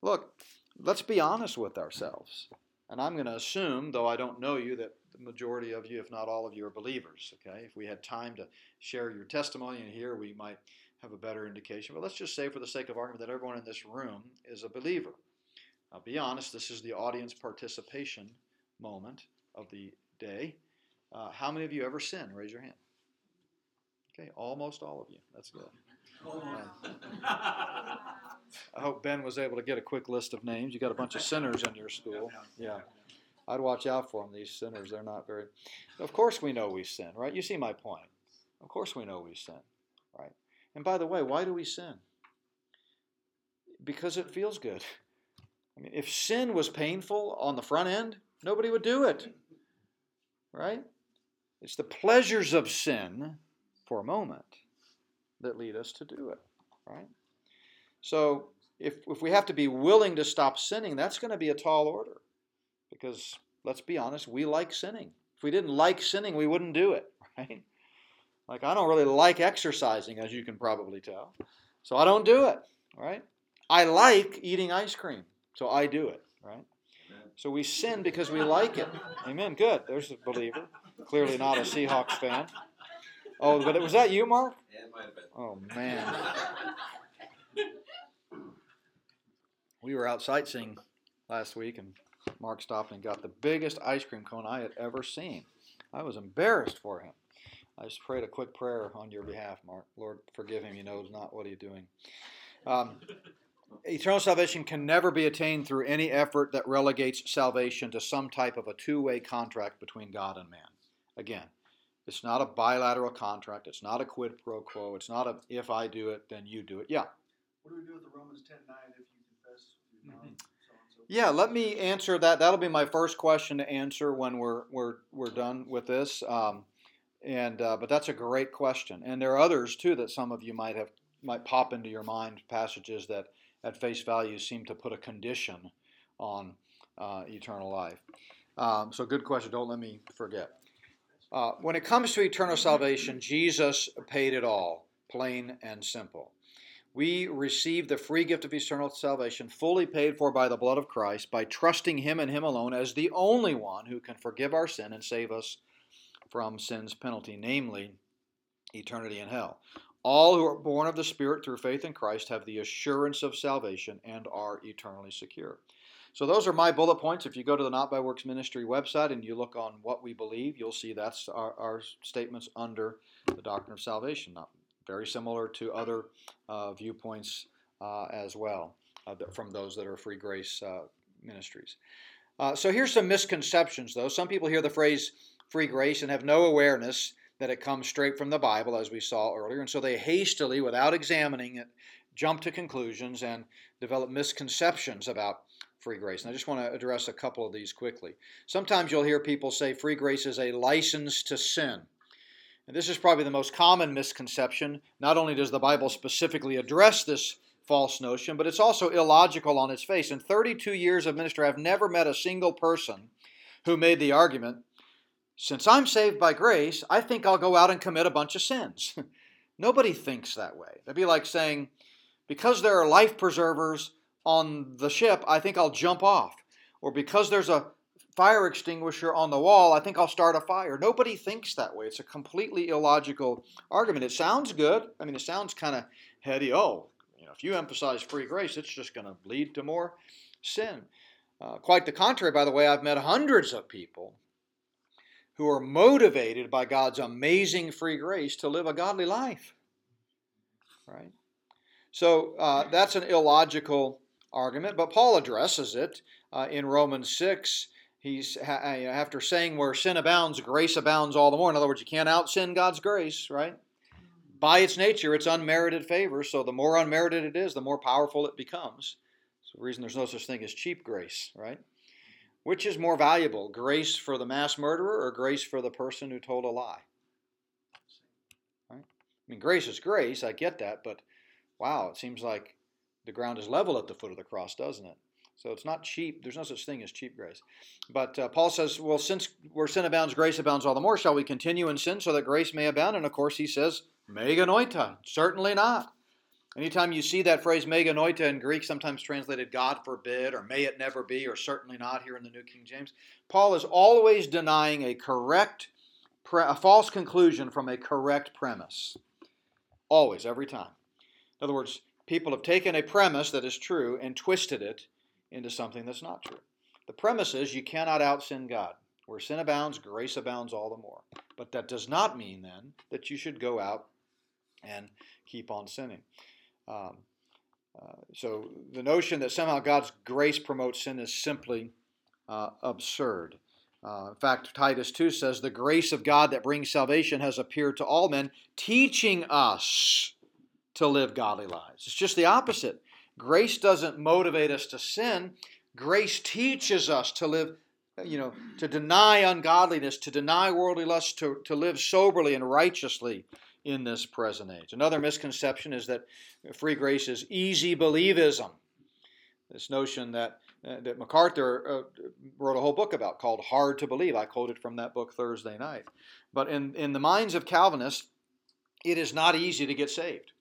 look, let's be honest with ourselves. And I'm going to assume, though I don't know you, that the majority of you, if not all of you, are believers. Okay, if we had time to share your testimony in here, we might have a better indication. But let's just say, for the sake of argument, that everyone in this room is a believer. Now, be honest, this is the audience participation moment of the day. Uh, how many of you ever sin? Raise your hand. Okay, almost all of you. That's good. I hope Ben was able to get a quick list of names. You got a bunch of sinners in your school. Yeah. I'd watch out for them, these sinners. They're not very. Of course, we know we sin, right? You see my point. Of course, we know we sin? And by the way, why do we sin? Because it feels good. I mean, if sin was painful on the front end, nobody would do it. Right? It's the pleasures of sin for a moment that lead us to do it. Right? So if, if we have to be willing to stop sinning, that's going to be a tall order. Because let's be honest, we like sinning. If we didn't like sinning, we wouldn't do it, right? Like, I don't really like exercising, as you can probably tell. So I don't do it, right? I like eating ice cream, so I do it, right? So we sin because we like it. Amen. Good. There's a believer. Clearly not a Seahawks fan. Oh, but was that you, Mark? Yeah, it might have been. Oh, man. We were out sightseeing last week, and Mark stopped and got the biggest ice cream cone I had ever seen. I was embarrassed for him. I just prayed a quick prayer on your behalf, Mark. Lord, forgive him. He knows not what he's doing. Um, eternal salvation can never be attained through any effort that relegates salvation to some type of a two way contract between God and man. Again, it's not a bilateral contract. It's not a quid pro quo. It's not a if I do it, then you do it. Yeah. What do we do with the Romans 10 9 if you confess your mouth, so and so Yeah, let me answer that. That'll be my first question to answer when we're we're we're done with this. Um, and uh, but that's a great question, and there are others too that some of you might have might pop into your mind passages that at face value seem to put a condition on uh, eternal life. Um, so good question. Don't let me forget. Uh, when it comes to eternal salvation, Jesus paid it all, plain and simple. We receive the free gift of eternal salvation, fully paid for by the blood of Christ, by trusting Him and Him alone as the only one who can forgive our sin and save us from sin's penalty, namely eternity in hell. All who are born of the Spirit through faith in Christ have the assurance of salvation and are eternally secure. So those are my bullet points. If you go to the Not by Works Ministry website and you look on what we believe, you'll see that's our, our statements under the doctrine of salvation. Not very similar to other uh, viewpoints uh, as well uh, from those that are free grace uh, ministries. Uh, so here's some misconceptions, though. Some people hear the phrase free grace and have no awareness that it comes straight from the Bible, as we saw earlier, and so they hastily, without examining it, jump to conclusions and develop misconceptions about free grace. And I just want to address a couple of these quickly. Sometimes you'll hear people say free grace is a license to sin. And this is probably the most common misconception. Not only does the Bible specifically address this false notion, but it's also illogical on its face. In 32 years of ministry, I've never met a single person who made the argument since I'm saved by grace, I think I'll go out and commit a bunch of sins. Nobody thinks that way. That'd be like saying, because there are life preservers on the ship, I think I'll jump off. Or because there's a fire extinguisher on the wall, I think I'll start a fire. Nobody thinks that way. It's a completely illogical argument. It sounds good. I mean, it sounds kind of heady. Oh, you know, if you emphasize free grace, it's just going to lead to more sin. Uh, quite the contrary, by the way, I've met hundreds of people who are motivated by God's amazing free grace to live a godly life. Right? So uh, that's an illogical argument, but Paul addresses it uh, in Romans 6. He's uh, after saying where sin abounds, grace abounds all the more. In other words, you can't out sin God's grace, right? By its nature, it's unmerited favor. So the more unmerited it is, the more powerful it becomes. So the reason there's no such thing as cheap grace, right? Which is more valuable, grace for the mass murderer or grace for the person who told a lie? Right? I mean, grace is grace, I get that, but wow, it seems like the ground is level at the foot of the cross, doesn't it? So it's not cheap. There's no such thing as cheap grace. But uh, Paul says, well, since where sin abounds, grace abounds all the more. Shall we continue in sin so that grace may abound? And of course, he says, me genoito. Certainly not. Anytime you see that phrase me genoito in Greek, sometimes translated God forbid, or may it never be, or certainly not here in the New King James, Paul is always denying a correct, a false conclusion from a correct premise. Always, every time. In other words, people have taken a premise that is true and twisted it into something that's not true. The premise is you cannot out sin God. Where sin abounds, grace abounds all the more. But that does not mean then that you should go out and keep on sinning. Um, uh, so the notion that somehow God's grace promotes sin is simply uh, absurd. Uh, in fact, Titus 2 says, The grace of God that brings salvation has appeared to all men, teaching us to live godly lives. It's just the opposite. Grace doesn't motivate us to sin, grace teaches us to live. You know, to deny ungodliness, to deny worldly lust, to, to live soberly and righteously, in this present age. Another misconception is that free grace is easy believism. This notion that uh, that MacArthur uh, wrote a whole book about called Hard to Believe. I quoted from that book Thursday night. But in, in the minds of Calvinists, it is not easy to get saved.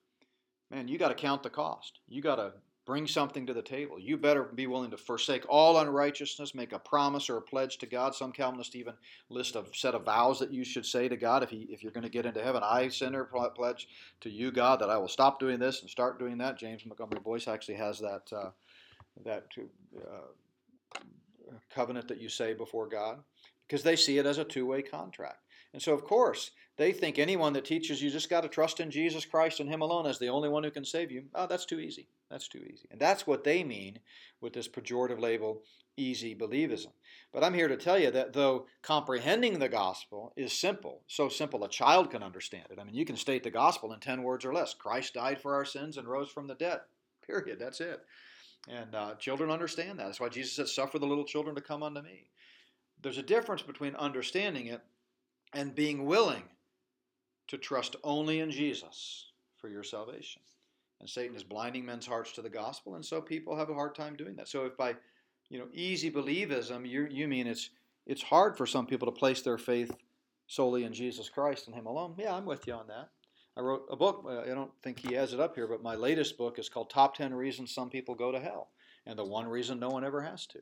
Man, you got to count the cost. You got to Bring something to the table. You better be willing to forsake all unrighteousness, make a promise or a pledge to God. Some Calvinists even list a set of vows that you should say to God if, he, if you're going to get into heaven. I, sinner, pledge to you, God, that I will stop doing this and start doing that. James Montgomery Boice actually has that, uh, that uh, covenant that you say before God because they see it as a two way contract. And so, of course, they think anyone that teaches you just got to trust in Jesus Christ and Him alone as the only one who can save you, oh, that's too easy. That's too easy. And that's what they mean with this pejorative label, easy believism. But I'm here to tell you that though comprehending the gospel is simple, so simple a child can understand it. I mean, you can state the gospel in 10 words or less Christ died for our sins and rose from the dead. Period. That's it. And uh, children understand that. That's why Jesus said, Suffer the little children to come unto me. There's a difference between understanding it and being willing to trust only in Jesus for your salvation. And Satan is blinding men's hearts to the gospel, and so people have a hard time doing that. So if by you know easy believism you you mean it's it's hard for some people to place their faith solely in Jesus Christ and Him alone, yeah, I'm with you on that. I wrote a book. Uh, I don't think he has it up here, but my latest book is called Top 10 Reasons Some People Go to Hell and the one reason no one ever has to.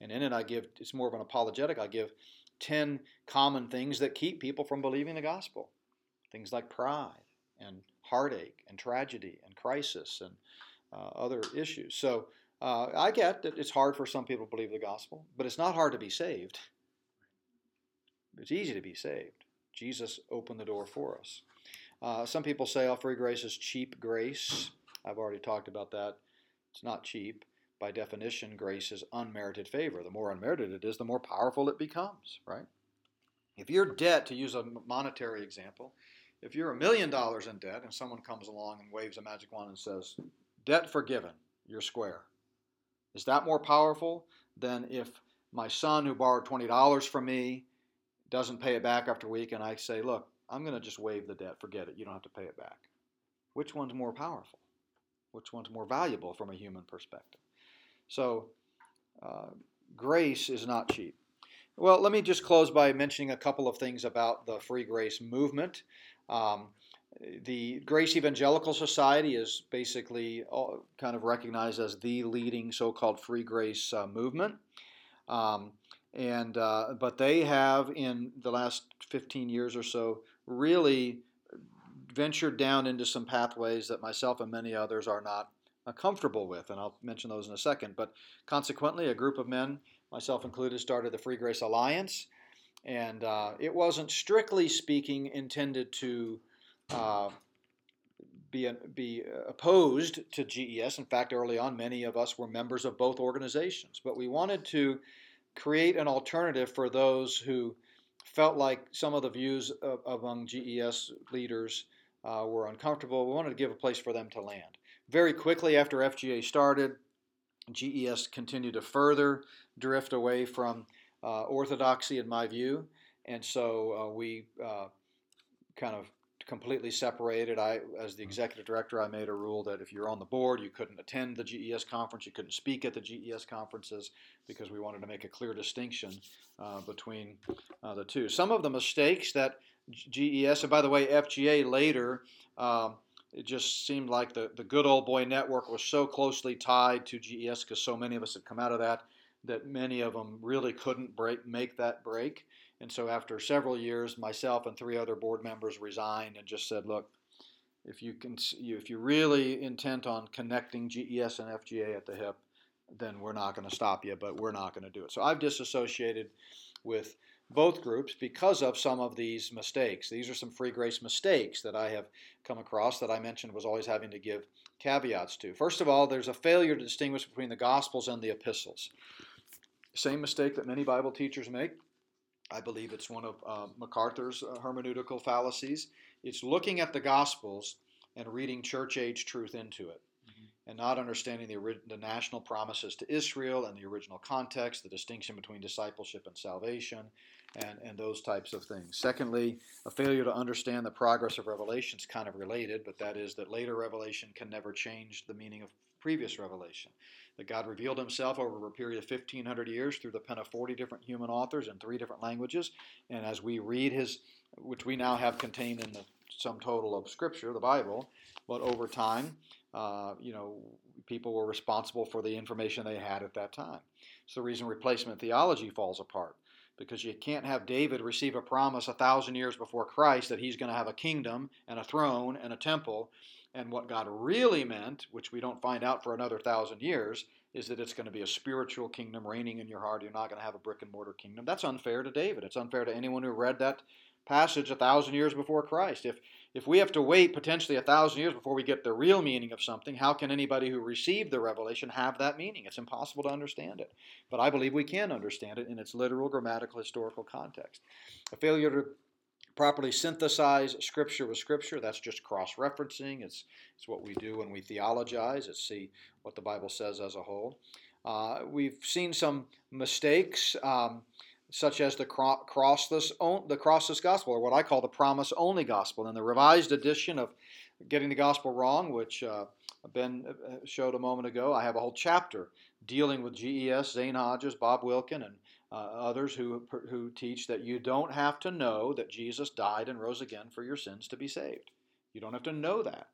And in it, I give, it's more of an apologetic. I give 10 common things that keep people from believing the gospel. Things like pride and heartache and tragedy and crisis and uh, other issues. So uh, I get that it's hard for some people to believe the gospel, but it's not hard to be saved. It's easy to be saved. Jesus opened the door for us. Uh, some people say, oh, free grace is cheap grace. I've already talked about that. It's not cheap. By definition, grace is unmerited favor. The more unmerited it is, the more powerful it becomes, right? If your debt, to use a monetary example, if you're a million dollars in debt and someone comes along and waves a magic wand and says, debt forgiven, you're square. Is that more powerful than if my son who borrowed $20 from me doesn't pay it back after a week and I say, look, I'm going to just waive the debt. Forget it. You don't have to pay it back. Which one's more powerful? Which one's more valuable from a human perspective? So, uh, grace is not cheap. Well, let me just close by mentioning a couple of things about the free grace movement. Um, the Grace Evangelical Society is basically kind of recognized as the leading so-called free grace uh, movement. Um, and uh, but they have in the last 15 years or so really ventured down into some pathways that myself and many others are not uh, comfortable with, and I'll mention those in a second. But consequently, a group of men, myself included, started the Free Grace Alliance, and uh, it wasn't strictly speaking intended to uh, be, be opposed to GES. In fact, early on, many of us were members of both organizations, but we wanted to create an alternative for those who felt like some of the views of, among GES leaders uh, were uncomfortable. We wanted to give a place for them to land. Very quickly after FGA started, GES continued to further drift away from orthodoxy, in my view, and so uh, we uh, kind of completely separated. I, as the executive director, I made a rule that if you're on the board, you couldn't attend the GES conference, you couldn't speak at the GES conferences because we wanted to make a clear distinction uh, between uh, the two. Some of the mistakes that GES, and by the way, FGA later, um, it just seemed like the, the good old boy network was so closely tied to GES because so many of us had come out of that that many of them really couldn't break make that break. And so after several years, myself and three other board members resigned and just said, look, if you can, if you're really intent on connecting GES and FGA at the hip, then we're not going to stop you, but we're not going to do it. So I've disassociated with both groups because of some of these mistakes. These are some free grace mistakes that I have come across that I mentioned was always having to give caveats to. First of all, there's a failure to distinguish between the Gospels and the epistles. Same mistake that many Bible teachers make. I believe it's one of uh, MacArthur's uh, hermeneutical fallacies. It's looking at the Gospels and reading church age truth into it mm-hmm. and not understanding the, the national promises to Israel and the original context, the distinction between discipleship and salvation, and, and those types of things. Secondly, a failure to understand the progress of revelation is kind of related, but that is that later revelation can never change the meaning of previous revelation that God revealed himself over a period of 1,500 years through the pen of 40 different human authors in three different languages. And as we read his, which we now have contained in the sum total of Scripture, the Bible, but over time, uh, you know, people were responsible for the information they had at that time. It's the reason replacement theology falls apart because you can't have David receive a promise a thousand years before Christ that he's going to have a kingdom and a throne and a temple and what God really meant, which we don't find out for another thousand years, is that it's going to be a spiritual kingdom reigning in your heart. You're not going to have a brick and mortar kingdom. That's unfair to David. It's unfair to anyone who read that passage a thousand years before Christ. If if we have to wait potentially a thousand years before we get the real meaning of something, how can anybody who received the revelation have that meaning? It's impossible to understand it. But I believe we can understand it in its literal, grammatical, historical context. A failure to properly synthesize Scripture with Scripture. That's just cross referencing. It's, it's what we do when we theologize, it's see what the Bible says as a whole. Uh, we've seen some mistakes, um, such as the crossless, the crossless gospel, or what I call the promise only gospel. In the revised edition of Getting the Gospel Wrong, which uh, Ben uh, showed a moment ago, I have a whole chapter dealing with GES, Zane Hodges, Bob Wilkin, and uh, others who, who teach that you don't have to know that Jesus died and rose again for your sins to be saved. You don't have to know that.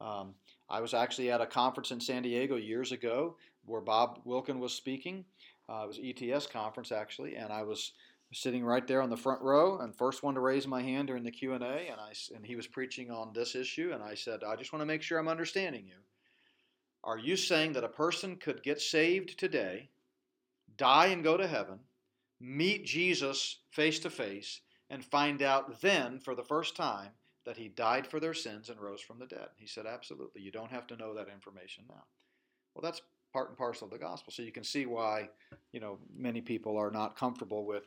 Um, I was actually at a conference in San Diego years ago where Bob Wilkin was speaking. Uh, it was ETS conference actually, and I was sitting right there on the front row and first one to raise my hand during the Q and A, and I and he was preaching on this issue, and I said, I just want to make sure I'm understanding you. Are you saying that a person could get saved today, die and go to heaven, meet Jesus face to face, and find out then for the first time that he died for their sins and rose from the dead? He said, Absolutely. You don't have to know that information now. Well, that's part and parcel of the gospel. So you can see why, you know, many people are not comfortable with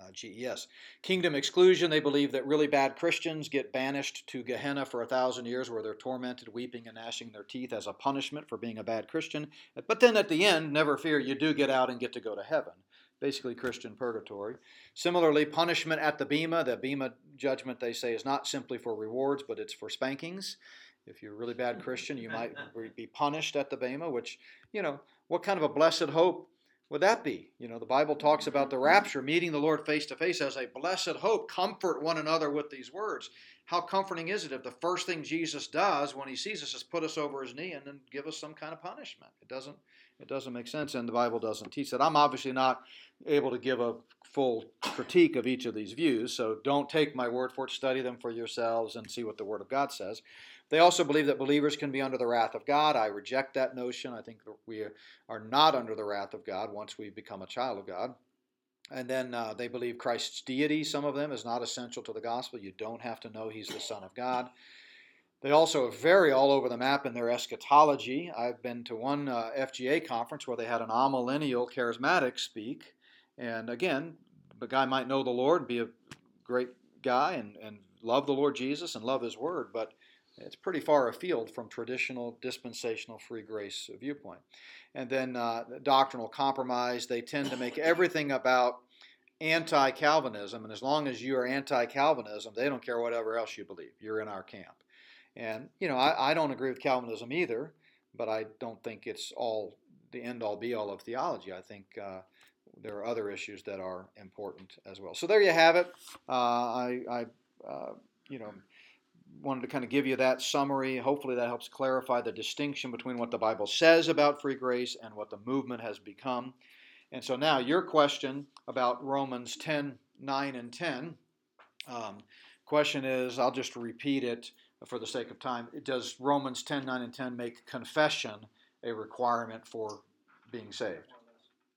uh, GES. Kingdom exclusion, they believe that really bad Christians get banished to Gehenna for a thousand years where they're tormented, weeping, and gnashing their teeth as a punishment for being a bad Christian. But then at the end, never fear, you do get out and get to go to heaven. Basically, Christian purgatory. Similarly, punishment at the Bema. The Bema judgment, they say, is not simply for rewards, but it's for spankings. If you're a really bad Christian, you might be punished at the Bema, which, you know, what kind of a blessed hope would that be? You know, the Bible talks about the rapture, meeting the Lord face to face as a blessed hope. Comfort one another with these words. How comforting is it if the first thing Jesus does when he sees us is put us over his knee and then give us some kind of punishment? It doesn't it doesn't make sense and the Bible doesn't teach that. I'm obviously not able to give a full critique of each of these views, so don't take my word for it, study them for yourselves and see what the word of God says. They also believe that believers can be under the wrath of God. I reject that notion. I think we are not under the wrath of God once we become a child of God. And then uh, they believe Christ's deity, some of them, is not essential to the gospel. You don't have to know he's the Son of God. They also vary all over the map in their eschatology. I've been to one uh, FGA conference where they had an amillennial charismatic speak. And again, the guy might know the Lord, be a great guy, and, and love the Lord Jesus and love his word, but it's pretty far afield from traditional dispensational free grace viewpoint. And then uh, doctrinal compromise, they tend to make everything about anti Calvinism, and as long as you are anti Calvinism, they don't care whatever else you believe. You're in our camp. And, you know, I, I don't agree with Calvinism either, but I don't think it's all the end all be all of theology. I think uh, there are other issues that are important as well. So there you have it. Uh, I, I uh, you know, wanted to kind of give you that summary. Hopefully, that helps clarify the distinction between what the Bible says about free grace and what the movement has become. And so, now your question about Romans 10 9 and 10. Um, question is I'll just repeat it for the sake of time. Does Romans 10 9 and 10 make confession a requirement for being saved?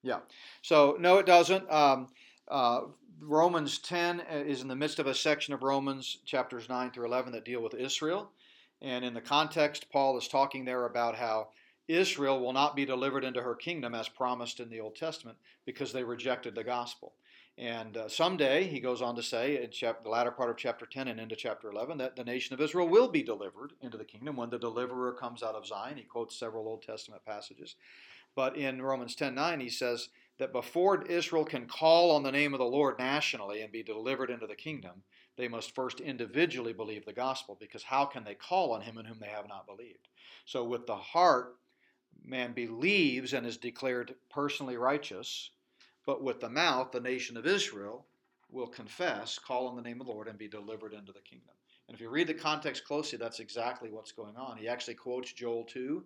Yeah. So, no, it doesn't. Um, uh, Romans 10 uh, is in the midst of a section of Romans chapters 9 through 11 that deal with Israel. And in the context, Paul is talking there about how Israel will not be delivered into her kingdom as promised in the Old Testament because they rejected the gospel. And uh, someday, he goes on to say in chap- the latter part of chapter 10 and into chapter 11, that the nation of Israel will be delivered into the kingdom when the deliverer comes out of Zion. He quotes several Old Testament passages. But in Romans 10 9, he says, that before Israel can call on the name of the Lord nationally and be delivered into the kingdom, they must first individually believe the gospel, because how can they call on him in whom they have not believed? So, with the heart, man believes and is declared personally righteous, but with the mouth, the nation of Israel will confess, call on the name of the Lord, and be delivered into the kingdom. And if you read the context closely, that's exactly what's going on. He actually quotes Joel 2,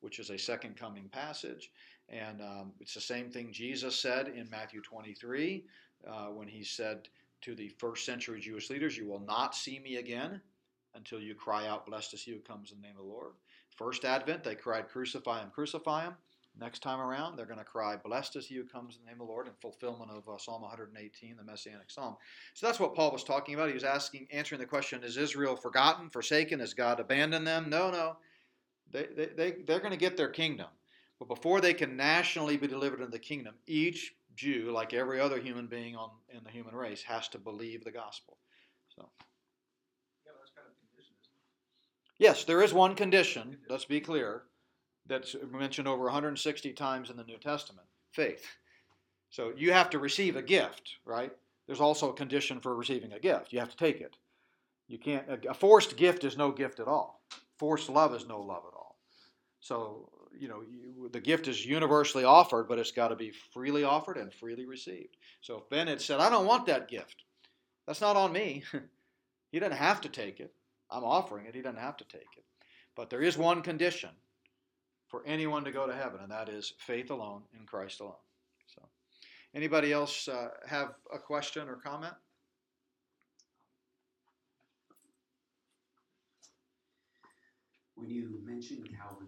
which is a second coming passage. And um, it's the same thing Jesus said in Matthew 23 uh, when he said to the first century Jewish leaders, You will not see me again until you cry out, Blessed is he who comes in the name of the Lord. First Advent, they cried, Crucify him, crucify him. Next time around, they're going to cry, Blessed is he who comes in the name of the Lord, in fulfillment of uh, Psalm 118, the Messianic Psalm. So that's what Paul was talking about. He was asking, answering the question Is Israel forgotten, forsaken? Has God abandoned them? No, no. They, they, they, they're going to get their kingdom. But before they can nationally be delivered into the kingdom, each Jew, like every other human being on, in the human race, has to believe the gospel. So. Yeah, kind of Yes, there is one condition, let's be clear, that's mentioned over 160 times in the New Testament faith. So you have to receive a gift, right? There's also a condition for receiving a gift. You have to take it. You can't, a forced gift is no gift at all. Forced love is no love at all. So, you know, you, the gift is universally offered, but it's got to be freely offered and freely received. So if Ben had said, I don't want that gift, that's not on me. he doesn't have to take it. I'm offering it. He doesn't have to take it. But there is one condition for anyone to go to heaven, and that is faith alone in Christ alone. So, anybody else uh, have a question or comment? When you mentioned Calvinism,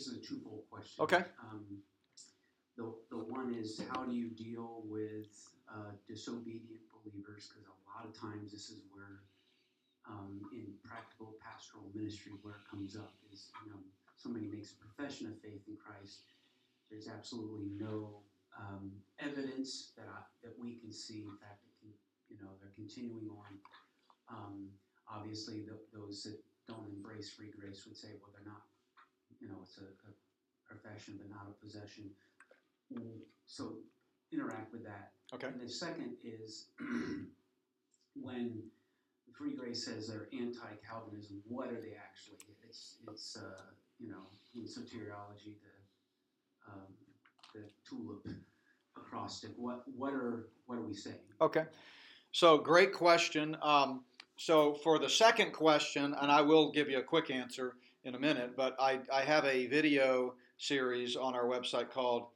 this is a twofold question. Okay. Um, the, the one is how do you deal with uh, disobedient believers? Because a lot of times this is where, um, in practical pastoral ministry, where it comes up is you know somebody makes a profession of faith in Christ. There's absolutely no um, evidence that I, that we can see. In fact, it can, you know they're continuing on. Um, obviously, the, those that don't embrace free grace would say, well, they're not. You know, it's a, a profession, but not a possession. So interact with that. Okay. And the second is when free grace says they're anti-Calvinism, what are they actually? It's it's uh, you know in soteriology the um, the tulip acrostic. What what are what are we saying? Okay. So, great question. Um, so, for the second question, and I will give you a quick answer in a minute, but I, I have a video series on our website called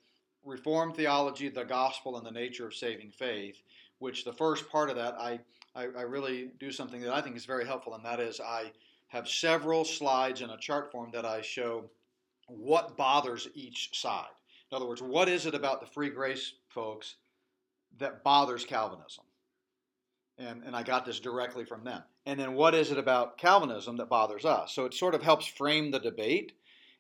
Reformed Theology, the Gospel, and the Nature of Saving Faith, which the first part of that, I, I, I really do something that I think is very helpful, and that is I have several slides in a chart form that I show what bothers each side. In other words, what is it about the free grace folks that bothers Calvinism? And, and I got this directly from them. And then what is it about Calvinism that bothers us? So it sort of helps frame the debate.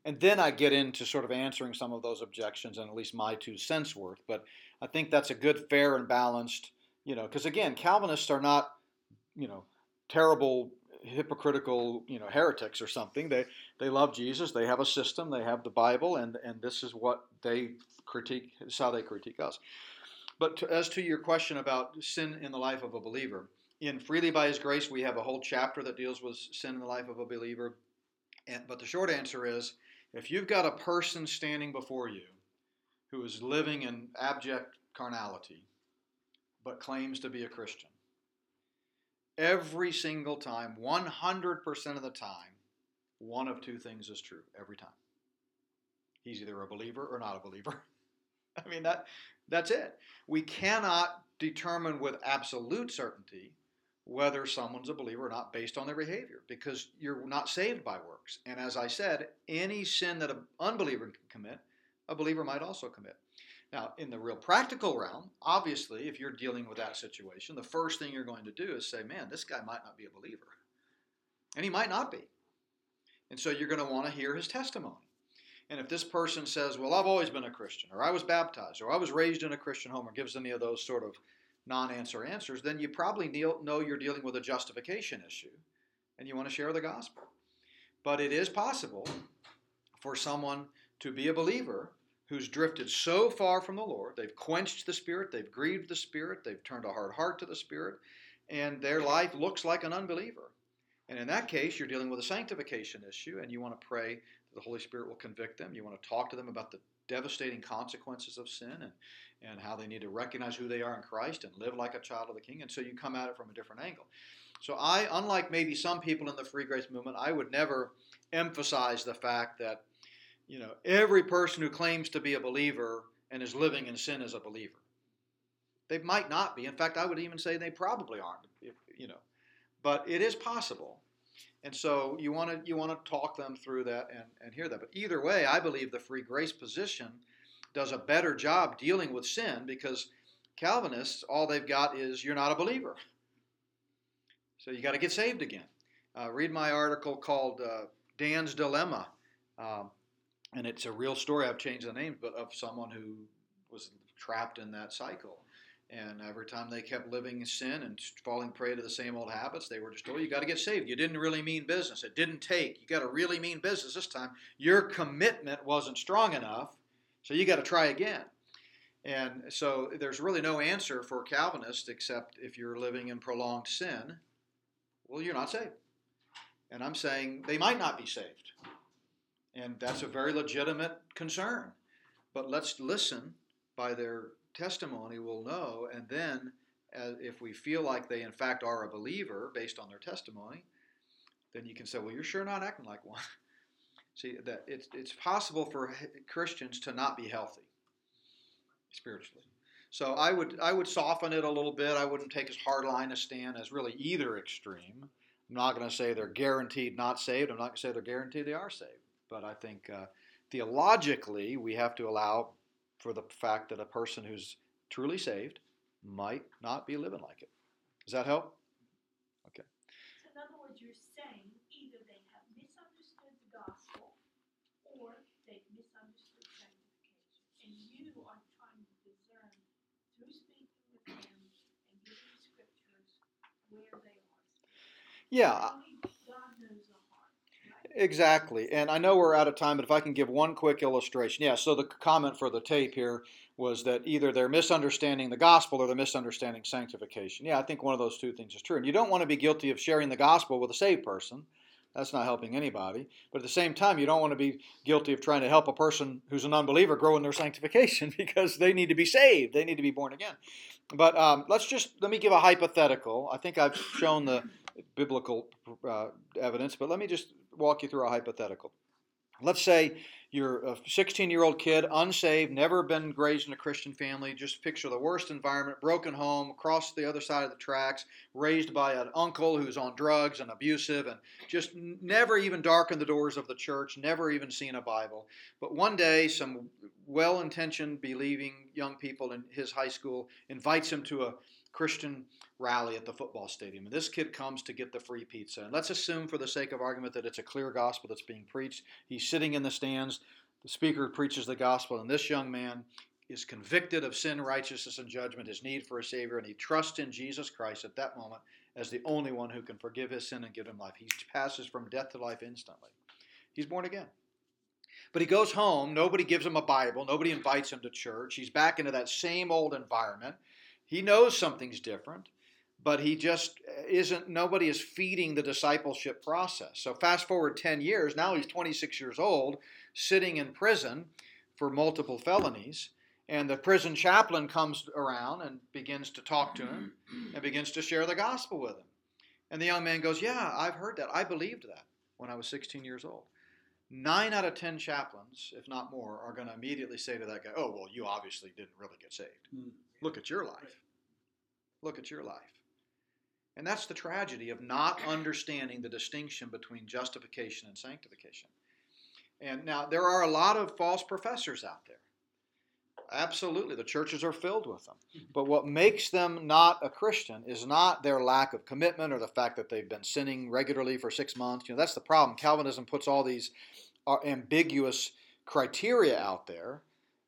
And then I get into sort of answering some of those objections and at least my two cents worth. But I think that's a good, fair, and balanced, you know, because again, Calvinists are not, you know, terrible, hypocritical, you know, heretics or something. They, they love Jesus, they have a system, they have the Bible, and, and this is what they critique, this is how they critique us. But to, as to your question about sin in the life of a believer, in Freely by His Grace, we have a whole chapter that deals with sin in the life of a believer. And, but the short answer is if you've got a person standing before you who is living in abject carnality but claims to be a Christian, every single time, 100% of the time, one of two things is true every time. He's either a believer or not a believer. I mean that that's it. We cannot determine with absolute certainty whether someone's a believer or not based on their behavior because you're not saved by works. And as I said, any sin that an unbeliever can commit, a believer might also commit. Now, in the real practical realm, obviously, if you're dealing with that situation, the first thing you're going to do is say, man, this guy might not be a believer. And he might not be. And so you're going to want to hear his testimony. And if this person says, well, I've always been a Christian, or I was baptized, or I was raised in a Christian home, or gives any of those sort of non answer answers, then you probably know you're dealing with a justification issue and you want to share the gospel. But it is possible for someone to be a believer who's drifted so far from the Lord, they've quenched the Spirit, they've grieved the Spirit, they've turned a hard heart to the Spirit, and their life looks like an unbeliever. And in that case, you're dealing with a sanctification issue, and you want to pray the Holy Spirit will convict them. You want to talk to them about the devastating consequences of sin and, and how they need to recognize who they are in Christ and live like a child of the King. And so you come at it from a different angle. So I, unlike maybe some people in the free grace movement, I would never emphasize the fact that, you know, every person who claims to be a believer and is living in sin is a believer. They might not be. In fact, I would even say they probably aren't. If, you know, but it is possible. And so you want to you want to talk them through that and, and hear that. But either way, I believe the free grace position does a better job dealing with sin because Calvinists, all they've got is you're not a believer. So you got to get saved again. Uh, read my article called uh, Dan's Dilemma. Um, and it's a real story. I've changed the name, but of someone who was trapped in that cycle. And every time they kept living in sin and falling prey to the same old habits, they were just told, "You got to get saved. You didn't really mean business. It didn't take. You got to really mean business this time. Your commitment wasn't strong enough, so you got to try again." And so there's really no answer for Calvinists except if you're living in prolonged sin, well, you're not saved. And I'm saying they might not be saved. And that's a very legitimate concern. But let's listen by their testimony, we'll know. And then, if we feel like they in fact are a believer based on their testimony, then you can say, well, you're sure not acting like one. See, that it's, it's possible for Christians to not be healthy spiritually. So I would I would soften it a little bit. I wouldn't take as hard line a stand as really either extreme. I'm not going to say they're guaranteed not saved. I'm not going to say they're guaranteed they are saved. But I think uh, theologically we have to allow for the fact that a person who's truly saved might not be living like it. Does that help? Okay. So in other words, you're saying either they have misunderstood the gospel or they've misunderstood sanctification. And you are trying to discern through speaking with them and giving scriptures where they are. Yeah. Only God knows the heart. Right? Exactly. And I know we're out of time, but if I can give one quick illustration. Yeah, so the comment for the tape here was that either they're misunderstanding the gospel or they're misunderstanding sanctification. Yeah, I think one of those two things is true. And you don't want to be guilty of sharing the gospel with a saved person. That's not helping anybody. But at the same time, you don't want to be guilty of trying to help a person who's an unbeliever grow in their sanctification because they need to be saved. They need to be born again. But um, let's just let me give a hypothetical. I think I've shown the biblical uh, evidence, but let me just walk you through a hypothetical. Let's say you're a 16 year old kid, unsaved, never been raised in a Christian family. Just picture the worst environment, broken home, across the other side of the tracks, raised by an uncle who's on drugs and abusive, and just never even darkened the doors of the church, never even seen a Bible. But one day, some well intentioned, believing young people in his high school invites him to a Christian rally at the football stadium. And this kid comes to get the free pizza. And let's assume, for the sake of argument, that it's a clear gospel that's being preached. He's sitting in the stands. The speaker preaches the gospel, and this young man is convicted of sin, righteousness, and judgment, his need for a Savior, and he trusts in Jesus Christ at that moment as the only one who can forgive his sin and give him life. He passes from death to life instantly. He's born again. But he goes home. Nobody gives him a Bible. Nobody invites him to church. He's back into that same old environment. He knows something's different, but he just isn't, nobody is feeding the discipleship process. So fast forward 10 years, now he's 26 years old, sitting in prison for multiple felonies. And the prison chaplain comes around and begins to talk to him and begins to share the gospel with him. And the young man goes, Yeah, I've heard that. I believed that when I was 16 years old. Nine out of 10 chaplains, if not more, are going to immediately say to that guy, Oh, well, you obviously didn't really get saved. Mm. Look at your life. Look at your life. And that's the tragedy of not understanding the distinction between justification and sanctification. And now there are a lot of false professors out there. Absolutely, the churches are filled with them. But what makes them not a Christian is not their lack of commitment or the fact that they've been sinning regularly for six months. You know, that's the problem. Calvinism puts all these uh, ambiguous criteria out there.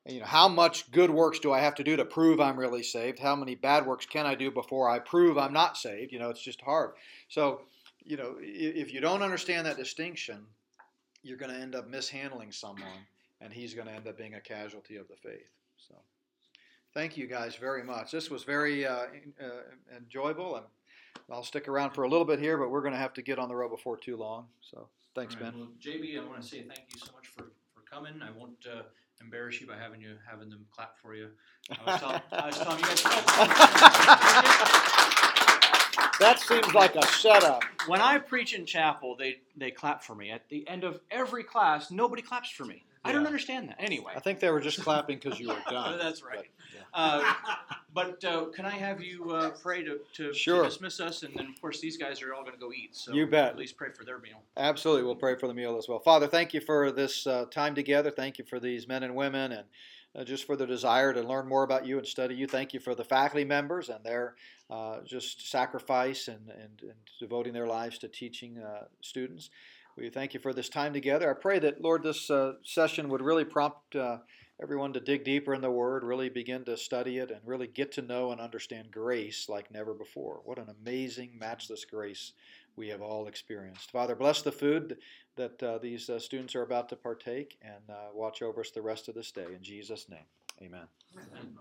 You know, how much good works do I have to do to prove I'm really saved? How many bad works can I do before I prove I'm not saved? You know, it's just hard. So, you know, if you don't understand that distinction, you're going to end up mishandling someone, and he's going to end up being a casualty of the faith. So, thank you guys very much. This was very uh, uh, enjoyable, and I'll stick around for a little bit here, but we're going to have to get on the road before too long. So, thanks, right, Ben. Well, JB, I want to say thank you so much for, for coming. I won't uh, embarrass you by having you having them clap for you. I was, tell, I was telling you guys. that seems like a setup. when I preach in chapel, they they clap for me. At the end of every class, nobody claps for me. I don't understand that. Anyway, I think they were just clapping because you were done. that's right. But. Uh, but uh, can I have you uh, pray to, to, to dismiss us? And then, of course, these guys are all going to go eat. So You bet. At least pray for their meal. Absolutely. We'll pray for the meal as well. Father, thank you for this uh, time together. Thank you for these men and women and uh, just for the desire to learn more about you and study you. Thank you for the faculty members and their uh, just sacrifice and, and, and devoting their lives to teaching uh, students. We thank you for this time together. I pray that, Lord, this uh, session would really prompt uh, everyone to dig deeper in the Word, really begin to study it, and really get to know and understand grace like never before. What an amazing, matchless grace we have all experienced. Father, bless the food that uh, these uh, students are about to partake and uh, watch over us the rest of this day. In Jesus' name, amen. Amen.